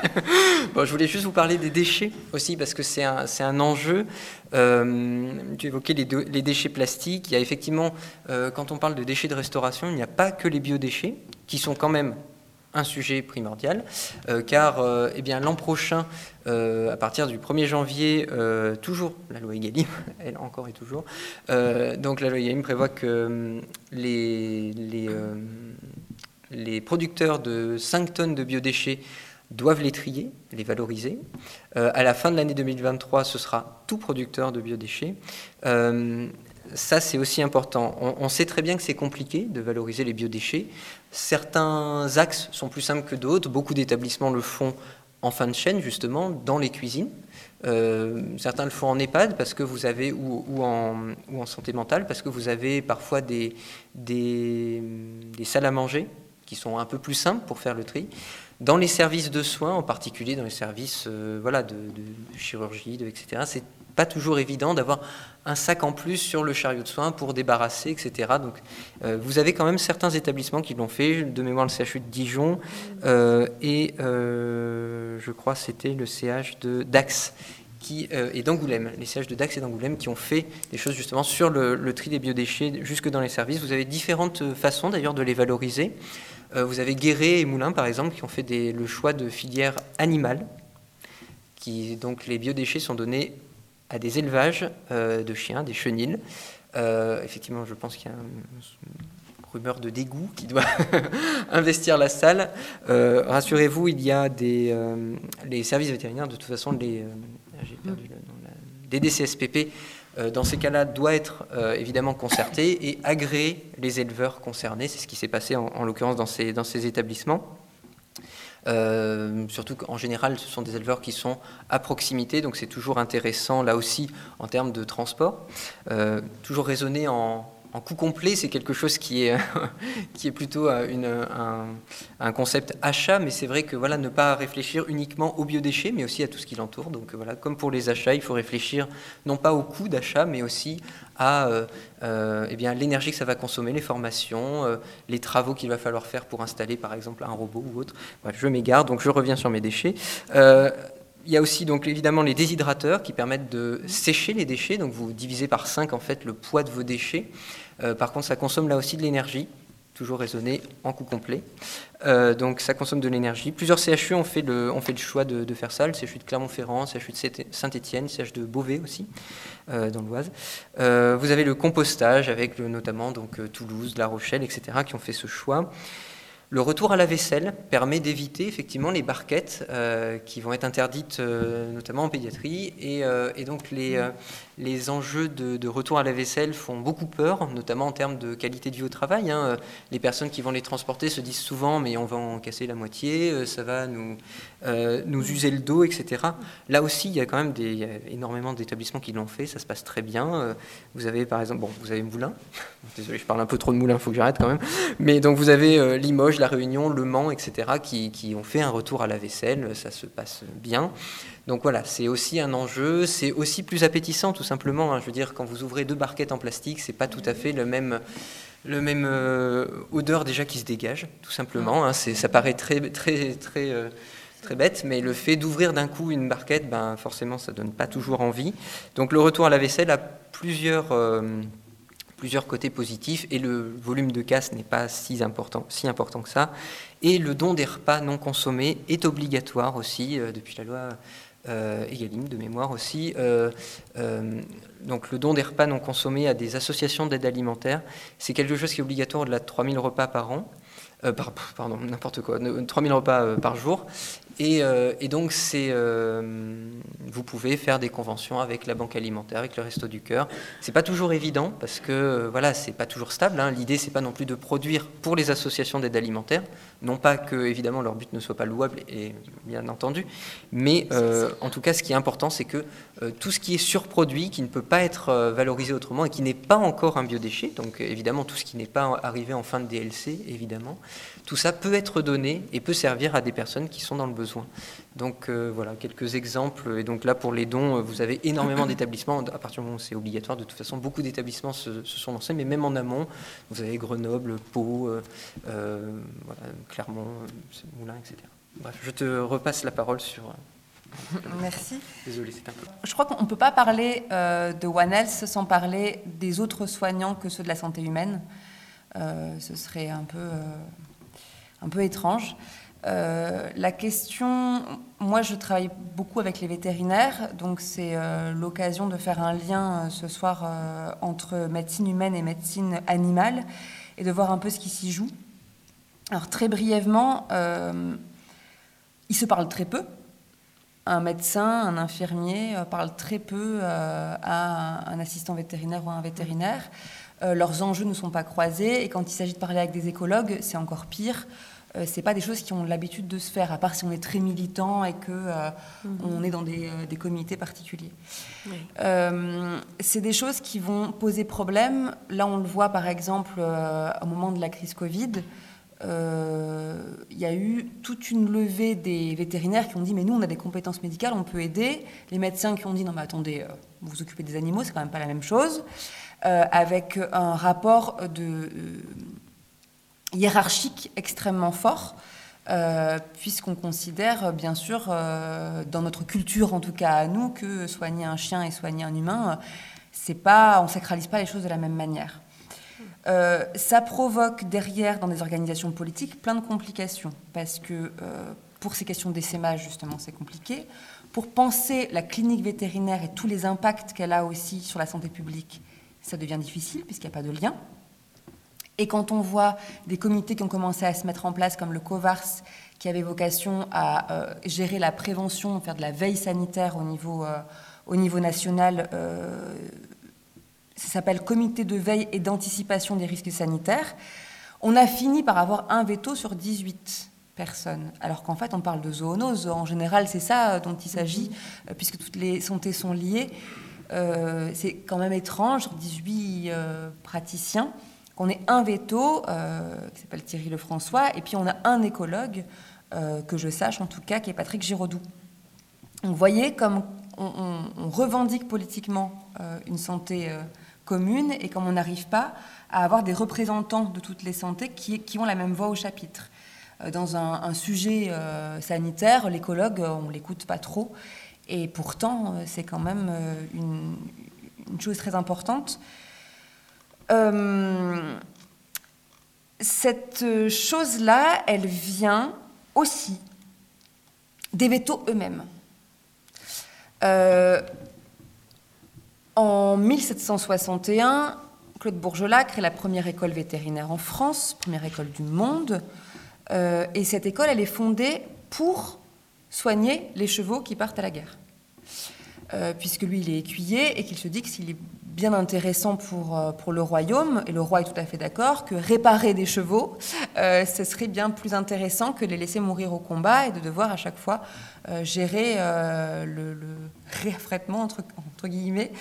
bon, je voulais juste vous parler des déchets aussi parce que c'est un, un enjeu. tu évoquais les, les, déchets plastiques. Il y a effectivement, quand on parle de déchets de restauration, il n'y a pas que les biodéchets qui sont quand même un sujet primordial, euh, car euh, eh bien, l'an prochain, euh, à partir du 1er janvier, toujours la loi Egalim, elle encore et toujours, donc la loi Egalim prévoit que hum, les, les, les, producteurs de 5 tonnes de biodéchets doivent les trier, les valoriser. à la fin de l'année 2023, ce sera tout producteur de biodéchets ça, c'est aussi important. On, sait très bien que c'est compliqué de valoriser les biodéchets. Certains axes sont plus simples que d'autres. Beaucoup d'établissements le font en fin de chaîne, justement, dans les cuisines. Euh, certains le font en EHPAD parce que vous avez, ou, en, ou en, santé mentale, parce que vous avez parfois des, des, salles à manger qui sont un peu plus simples pour faire le tri. Dans les services de soins, en particulier dans les services euh, voilà, de, chirurgie, de, etc., c'est pas toujours évident d'avoir un sac en plus sur le chariot de soins pour débarrasser, etc. Donc, euh, vous avez quand même certains établissements qui l'ont fait, de mémoire le CHU de Dijon euh, et euh, je crois c'était le CH de Dax qui, et d'Angoulême, les CH de Dax et d'Angoulême qui ont fait des choses justement sur le, tri des biodéchets jusque dans les services. Vous avez différentes façons d'ailleurs de les valoriser. vous avez Guéret et Moulin par exemple qui ont fait le choix de filière animale. Qui, donc les biodéchets sont donnés à des élevages euh, de chiens, des chenilles. Euh, effectivement, je pense qu'il y a une rumeur de dégoût qui doit investir la salle. Euh, rassurez-vous, il y a des les services vétérinaires, de toute façon, les, DCSPP, dans ces cas-là, doit être évidemment concerté et agréer les éleveurs concernés. C'est ce qui s'est passé en, en l'occurrence dans ces établissements. Euh, surtout qu'en général, ce sont des éleveurs qui sont à proximité, donc c'est toujours intéressant, là aussi, en termes de transport. Euh, toujours raisonner en, en coût complet, c'est quelque chose qui est, plutôt euh, un, concept achat, mais c'est vrai que voilà, ne pas réfléchir uniquement aux biodéchets, mais aussi à tout ce qui l'entoure. Donc voilà, comme pour les achats, il faut réfléchir non pas au coût d'achat, mais aussi à euh, euh eh l'énergie que ça va consommer, les formations, les travaux qu'il va falloir faire pour installer par exemple un robot ou autre. Je m'égare, donc je reviens sur mes déchets. Il y a aussi donc évidemment les déshydrateurs qui permettent de sécher les déchets. Donc vous divisez par 5 en fait le poids de vos déchets. Euh, par contre, ça consomme là aussi de l'énergie, toujours raisonné en coût complet. Euh, donc ça consomme de l'énergie. Plusieurs CHU ont fait le, choix de, faire ça. Le CHU de Clermont-Ferrand, le CHU de Saint-Étienne, le CHU de Beauvais aussi, euh, dans l'Oise. vous avez le compostage avec notamment donc, Toulouse, La Rochelle, etc., qui ont fait ce choix. Le retour à la vaisselle permet d'éviter effectivement les barquettes euh, qui vont être interdites euh, notamment en pédiatrie et, euh, donc les, les enjeux de, retour à la vaisselle font beaucoup peur, notamment en termes de qualité de vie au travail. Hein. Les personnes qui vont les transporter se disent souvent mais on va en casser la moitié, ça va nous, nous user le dos, etc. Là aussi il y a quand même des, énormément d'établissements qui l'ont fait, ça se passe très bien. Vous avez par exemple, bon vous avez Moulin, désolé je parle un peu trop de Moulin, il faut que j'arrête quand même, mais donc vous avez Limoges, la Réunion, Le Mans, etc., qui, ont fait un retour à la vaisselle, ça se passe bien. Donc voilà, c'est aussi un enjeu, c'est aussi plus appétissant tout simplement. Hein. Je veux dire, quand vous ouvrez deux barquettes en plastique, c'est pas tout à fait le même, le même euh, odeur déjà qui se dégage, tout simplement. Hein. ça paraît très, très, très, euh, très bête, mais le fait d'ouvrir d'un coup une barquette, ben, forcément, ça donne pas toujours envie. Donc le retour à la vaisselle a plusieurs... Euh, plusieurs côtés positifs et le volume de casse n'est pas si important, si important que ça. Et le don des repas non consommés est obligatoire aussi euh, depuis la loi euh, de mémoire aussi. Euh, euh, donc le don des repas non consommés à des associations d'aide alimentaire, c'est quelque chose qui est obligatoire de 3000 repas par an. pardon, n'importe quoi, 3000 repas par jour. Et, euh, donc, c'est, vous pouvez faire des conventions avec la banque alimentaire, avec le Resto du Cœur. C'est pas toujours évident parce que voilà, c'est pas toujours stable. Hein. L'idée, c'est pas non plus de produire pour les associations d'aide alimentaire, non pas que évidemment leur but ne soit pas louable et bien entendu, mais en tout cas, ce qui est important, c'est que tout ce qui est surproduit, qui ne peut pas être valorisé autrement et qui n'est pas encore un biodéchet, donc évidemment tout ce qui n'est pas arrivé en fin de DLC, évidemment, tout ça peut être donné et peut servir à des personnes qui sont dans le besoin. Donc euh, voilà, quelques exemples. Et donc là, pour les dons, euh, vous avez énormément d'établissements. À partir du moment où c'est obligatoire, de toute façon, beaucoup d'établissements se, sont lancés, mais même en amont, vous avez Grenoble, Pau, euh, Clermont, Moulins, etc. Bref, je te repasse la parole sur... Merci. Désolé, c'est un peu. Je crois qu'on ne peut pas parler de One Health sans parler des autres soignants que ceux de la santé humaine. ce serait un peu un peu étrange. Euh, la question, moi je travaille beaucoup avec les vétérinaires, donc c'est euh, l'occasion de faire un lien euh, ce soir entre médecine humaine et médecine animale et de voir un peu ce qui s'y joue. Alors très brièvement, ils se parlent très peu. Un médecin, un infirmier parle très peu à un, assistant vétérinaire ou à un vétérinaire. leurs enjeux ne sont pas croisés et quand il s'agit de parler avec des écologues, c'est encore pire. Euh, c'est pas des choses qui ont l'habitude de se faire, à part si on est très militant et que euh, mhm. on est dans des, euh, des comités particuliers. c'est des choses qui vont poser problème. Là, on le voit par exemple au moment de la crise Covid. Il y a eu toute une levée des vétérinaires qui ont dit mais nous on a des compétences médicales, on peut aider. Les médecins qui ont dit non mais attendez, vous vous occupez des animaux, c'est quand même pas la même chose. avec un rapport de hiérarchique extrêmement fort, euh, puisqu'on considère, bien sûr, euh, dans notre culture, en tout cas à nous, que soigner un chien et soigner un humain, c'est pas, on sacralise pas les choses de la même manière. Euh, ça provoque derrière, dans des organisations politiques, plein de complications, parce que pour ces questions d'essaimage, justement, c'est compliqué. Pour penser la clinique vétérinaire et tous les impacts qu'elle a aussi sur la santé publique, ça devient difficile, puisqu'il n'y a pas de lien. Et quand on voit des comités qui ont commencé à se mettre en place, comme le COVARS, qui avait vocation à euh, gérer la prévention, faire de la veille sanitaire au niveau, euh, national, euh, ça s'appelle Comité de veille et d'anticipation des risques sanitaires, on a fini par avoir un veto sur 18 personnes. Alors qu'en fait, on parle de zoonose. En général, c'est ça dont il s'agit, puisque toutes les santé sont liées. c'est quand même étrange, 18 praticiens on est un veto, euh, qui s'appelle Thierry Lefrançois, et puis on a un écologue, euh, que je sache en tout cas, qui est Patrick Giraudoux. vous voyez comme on, revendique politiquement euh, une santé commune et comme on n'arrive pas à avoir des représentants de toutes les santé qui, ont la même voix au chapitre. Dans un, sujet sanitaire, l'écologue, on l'écoute pas trop. Et pourtant, c'est quand même une, chose très importante. Euh, cette chose-là, elle vient aussi des vétos eux-mêmes. Euh, en 1761, Claude Bourgelat crée la première école vétérinaire en France, première école du monde. Euh, et cette école, elle est fondée pour soigner les chevaux qui partent à la guerre. puisque lui, il est écuyer et qu'il se dit que s'il est bien intéressant pour, euh, pour le royaume, et le roi est tout à fait d'accord, que réparer des chevaux, euh, ce serait bien plus intéressant que les laisser mourir au combat et de devoir à chaque fois euh, gérer le, le, réaffrètement, entre, guillemets,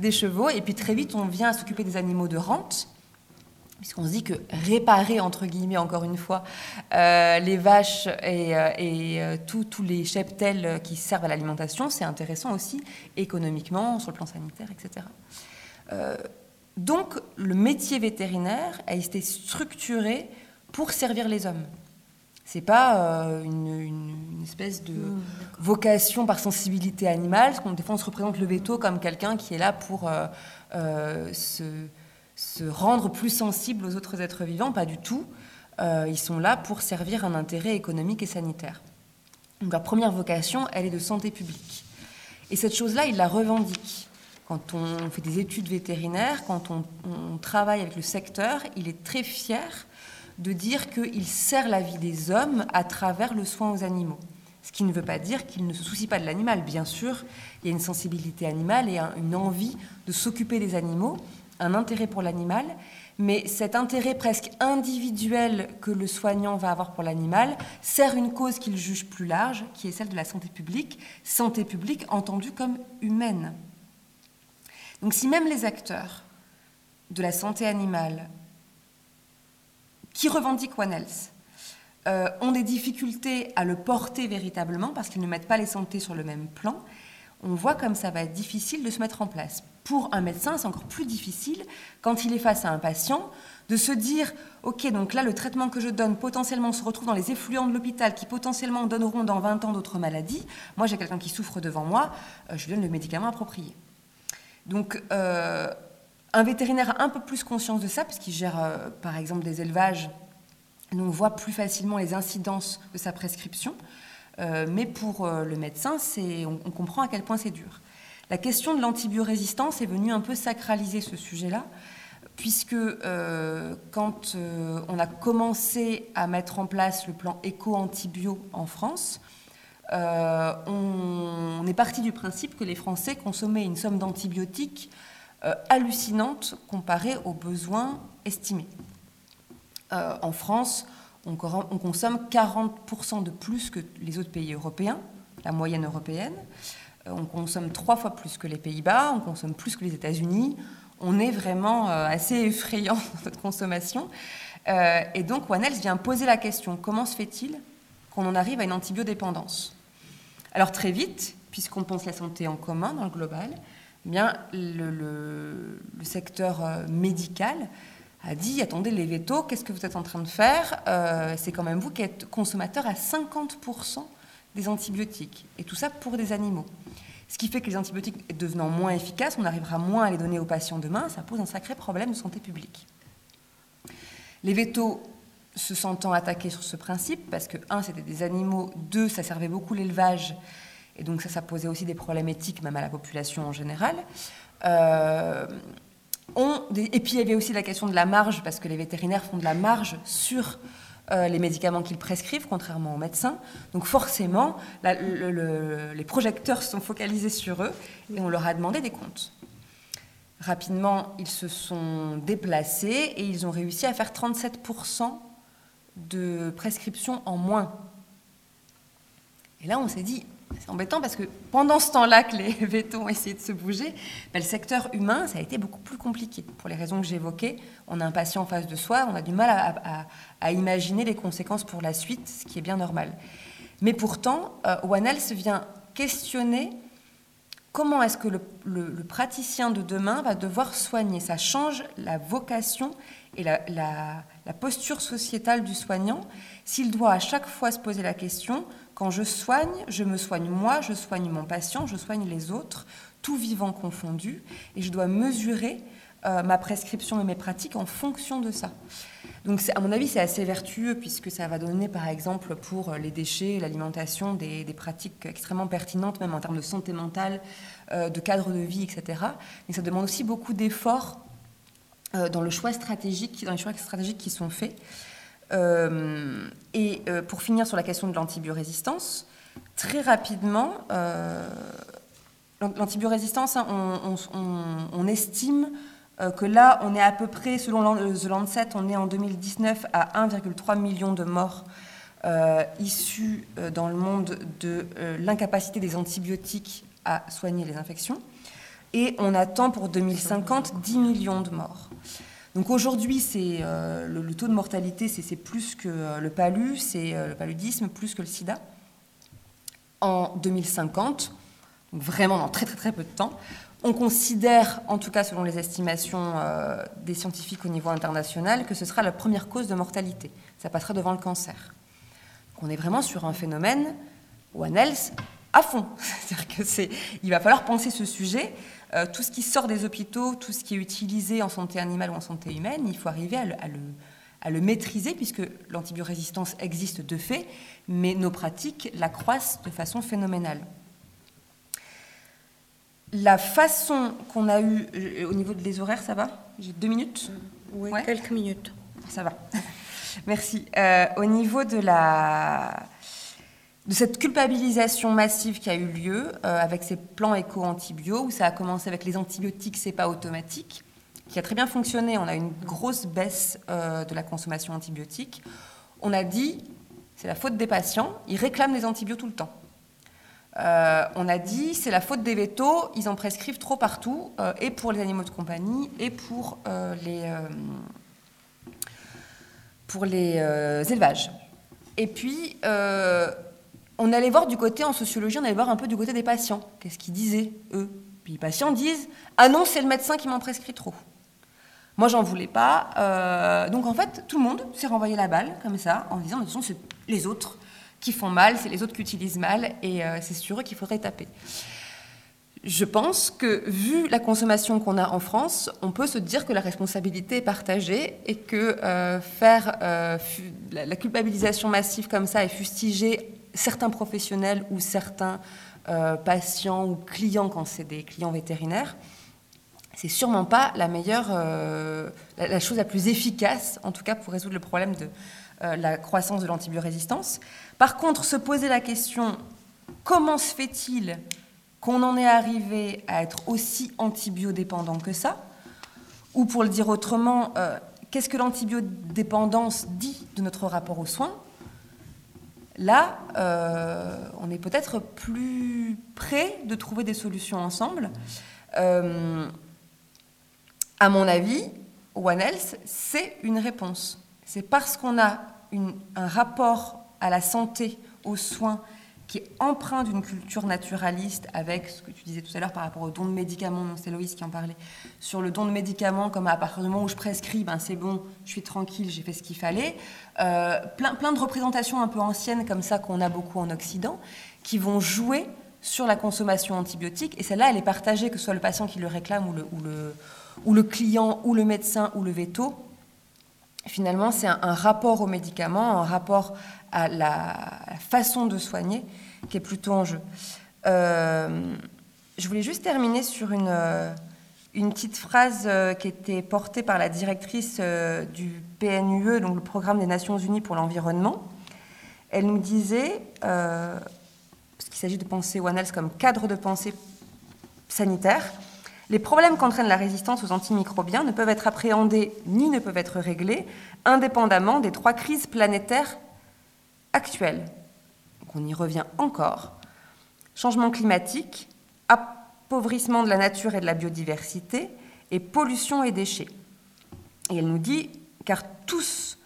des chevaux. Et puis très vite, on vient à s'occuper des animaux de rente, puisqu'on se dit que réparer, entre guillemets, encore une fois, les vaches et, et tous les cheptels qui servent à l'alimentation, c'est intéressant aussi économiquement, sur le plan sanitaire, etc. Euh, donc, le métier vétérinaire a été structuré pour servir les hommes. C'est pas euh, une, espèce de mmh, vocation par sensibilité animale. Parce qu'on, des fois, on se représente le veto comme quelqu'un qui est là pour euh, se, se, rendre plus sensible aux autres êtres vivants. Pas du tout. ils sont là pour servir un intérêt économique et sanitaire. Donc, la première vocation, elle est de santé publique. Et cette chose-là, il la revendique quand on fait des études vétérinaires, quand on, travaille avec le secteur, il est très fier de dire qu'il sert la vie des hommes à travers le soin aux animaux. Ce qui ne veut pas dire qu'il ne se soucie pas de l'animal. Bien sûr, il y a une sensibilité animale et une envie de s'occuper des animaux, un intérêt pour l'animal, mais cet intérêt presque individuel que le soignant va avoir pour l'animal sert une cause qu'il juge plus large, qui est celle de la santé publique, santé publique entendue comme humaine. Donc si même les acteurs de la santé animale qui revendiquent One Health euh, ont des difficultés à le porter véritablement parce qu'ils ne mettent pas les santé sur le même plan, on voit comme ça va être difficile de se mettre en place. Pour un médecin, c'est encore plus difficile quand il est face à un patient de se dire ok donc là le traitement que je donne potentiellement se retrouve dans les effluents de l'hôpital qui potentiellement donneront dans 20 ans d'autres maladies. Moi j'ai quelqu'un qui souffre devant moi, euh, je lui donne le médicament approprié. Donc euh, un vétérinaire a un peu plus conscience de ça puisqu'il gère euh, par exemple des élevages, donc on voit plus facilement les incidences de sa prescription. Euh, mais pour le médecin, on, comprend à quel point c'est dur. La question de l'antibiorésistance est venue un peu sacraliser ce sujet-là, puisque quand on a commencé à mettre en place le plan éco-antibio en France, on, est parti du principe que les Français consommaient une somme d'antibiotiques hallucinante comparée aux besoins estimés. en France, on, consomme 40% de plus que les autres pays européens, la moyenne européenne. Euh, on consomme trois fois plus que les Pays-Bas, on consomme plus que les États-Unis. On est vraiment euh, assez effrayant dans notre consommation. Euh, et donc, Health vient poser la question comment se fait-il qu'on en arrive à une antibiodépendance? Alors, très vite, puisqu'on pense la santé en commun dans le global, eh bien, le secteur médical a dit attendez, les vétos, qu'est-ce que vous êtes en train de faire euh, C'est quand même vous qui êtes consommateur à 50% des antibiotiques. Et tout ça pour des animaux. Ce qui fait que les antibiotiques devenant moins efficaces, on arrivera moins à les donner aux patients demain. Ça pose un sacré problème de santé publique. Les vétos se sentant attaqués sur ce principe, parce que, un, c'était des animaux, deux, ça servait beaucoup l'élevage, et donc ça, ça posait aussi des problèmes éthiques, même à la population en général. Euh, et puis il y avait aussi la question de la marge, parce que les vétérinaires font de la marge sur euh, les médicaments qu'ils prescrivent, contrairement aux médecins. Donc forcément, les projecteurs sont focalisés sur eux et on leur a demandé des comptes. Rapidement, ils se sont déplacés et ils ont réussi à faire 37% de prescriptions en moins. Et là, on s'est dit, c'est embêtant parce que pendant ce temps-là que les vétos ont essayé de se bouger, ben, le secteur humain, ça a été beaucoup plus compliqué. Pour les raisons que j'évoquais, on a un patient en face de soi, on a du mal à, imaginer les conséquences pour la suite, ce qui est bien normal. Mais pourtant, euh, One vient questionner comment est-ce que le, praticien de demain va devoir soigner. Ça change la vocation et la posture sociétale du soignant s'il doit à chaque fois se poser la question quand je soigne, je me soigne moi, je soigne mon patient, je soigne les autres, tout vivant confondu, et je dois mesurer euh, ma prescription et mes pratiques en fonction de ça. Donc, à mon avis, c'est assez vertueux puisque ça va donner, par exemple, pour les déchets, l'alimentation, des, pratiques extrêmement pertinentes, même en termes de santé mentale, euh, de cadre de vie, etc. Mais ça demande aussi beaucoup d'efforts euh, dans le choix stratégique, dans les choix stratégiques qui sont faits. Euh, et euh, pour finir sur la question de l'antibiorésistance, très rapidement, euh, l'antibiorésistance, hein, on, estime que là, on est à peu près, selon The Lancet, on est en 2019 à 1,3 million de morts issus dans le monde de l'incapacité des antibiotiques à soigner les infections. Et on attend pour 2050 10 millions de morts. Donc aujourd'hui, euh, le, taux de mortalité, c'est plus que euh, le palu, c'est euh, le paludisme, plus que le sida. En 2050, vraiment dans très très très peu de temps, on considère, en tout cas selon les estimations des scientifiques au niveau international, que ce sera la première cause de mortalité. Ça passera devant le cancer. Donc on est vraiment sur un phénomène One Health à fond. C'est-à-dire que il va falloir penser ce sujet euh, tout ce qui sort des hôpitaux, tout ce qui est utilisé en santé animale ou en santé humaine, il faut arriver à le, maîtriser, puisque l'antibiorésistance existe de fait, mais nos pratiques la croissent de façon phénoménale. La façon qu'on a eue euh, au niveau des horaires, ça va? J'ai deux minutes? Oui, quelques minutes. Ça va. Merci. Euh, au niveau de la de cette culpabilisation massive qui a eu lieu avec ces plans éco-antibio, où ça a commencé avec les antibiotiques, c'est pas automatique, qui a très bien fonctionné. On a une grosse baisse de la consommation antibiotique. On a dit, c'est la faute des patients, ils réclament des antibiotiques tout le temps. Euh, on a dit c'est la faute des vétos, ils en prescrivent trop partout, euh, et pour les animaux de compagnie, et pour euh, les, pour les élevages. Et puis, on allait voir du côté, en sociologie, on allait voir un peu du côté des patients. Qu'est-ce qu'ils disaient, eux? Puis les patients disent Ah non, c'est le médecin qui m'en prescrit trop. Moi, j'en voulais pas. donc, en fait, tout le monde s'est renvoyé la balle, comme ça, en disant De toute façon, c'est les autres qui font mal, c'est les autres qui utilisent mal, et euh, c'est sur eux qu'il faudrait taper. Je pense que, vu la consommation qu'on a en France, on peut se dire que la responsabilité est partagée et que euh, faire euh, la, culpabilisation massive comme ça et fustiger certains professionnels ou certains patients ou clients quand c'est des clients vétérinaires, c'est sûrement pas la meilleure, la, chose la plus efficace, en tout cas pour résoudre le problème de la croissance de l'antibiorésistance. Par contre, se poser la question comment se fait-il qu'on en est arrivé à être aussi antibiodépendant que ça? Ou pour le dire autrement, euh, qu'est-ce que l'antibiodépendance dit de notre rapport aux soins? Là, euh, on est peut-être plus près de trouver des solutions ensemble. Euh, à mon avis, One Health, c'est une réponse. C'est parce qu'on a un rapport à la santé, aux soins, qui est empreint d'une culture naturaliste avec ce que tu disais tout à l'heure par rapport au don de médicaments, non c'est Loïs qui en parlait, sur le don de médicaments comme à partir du moment où je prescris, ben c'est bon, je suis tranquille, j'ai fait ce qu'il fallait. Euh, plein, plein de représentations un peu anciennes comme ça qu'on a beaucoup en Occident, qui vont jouer sur la consommation antibiotique, et celle-là, elle est partagée, que ce soit le patient qui le réclame ou le, ou le, ou le client, ou le médecin, ou le veto. Finalement, c'est un, rapport aux médicaments, un rapport à la, façon de soigner qui est plutôt en jeu. Euh, je voulais juste terminer sur une, euh, une petite phrase euh, qui était portée par la directrice du PNUE, donc le Programme des Nations Unies pour l'environnement. Elle nous disait, parce qu'il s'agit de penser One Health comme cadre de pensée sanitaire, les problèmes qu'entraîne la résistance aux antimicrobiens ne peuvent être appréhendés ni ne peuvent être réglés indépendamment des trois crises planétaires actuelle. on y revient encore. Changement climatique, appauvrissement de la nature et de la biodiversité, et pollution et déchets. Et elle nous dit, car tous,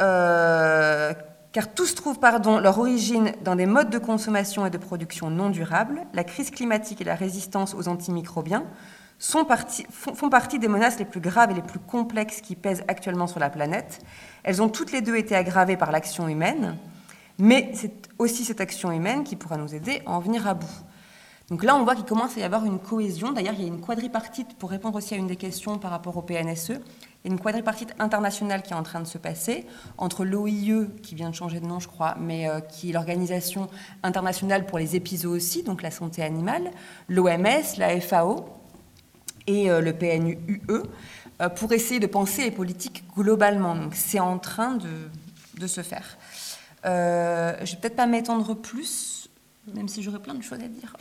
euh, car tous trouvent leur origine dans des modes de consommation et de production non durables, la crise climatique et la résistance aux antimicrobiens font partie des menaces les plus graves et les plus complexes qui pèsent actuellement sur la planète. Elles ont toutes les deux été aggravées par l'action humaine, mais c'est aussi cette action humaine qui pourra nous aider à en venir à bout. Donc là, on voit qu'il commence à y avoir une cohésion. D'ailleurs, il y a une quadripartite, pour répondre aussi à une des questions par rapport au PNSE, il y a une quadripartite internationale qui est en train de se passer entre l'OIE, qui vient de changer de nom, je crois, mais euh, qui est l'Organisation internationale pour les aussi, donc la santé animale, l'OMS, la FAO, et euh, le PNUE euh, pour essayer de penser les politiques globalement. Donc c'est en train de, de se faire. Euh, je vais peut-être pas m'étendre plus, même si j'aurais plein de choses à dire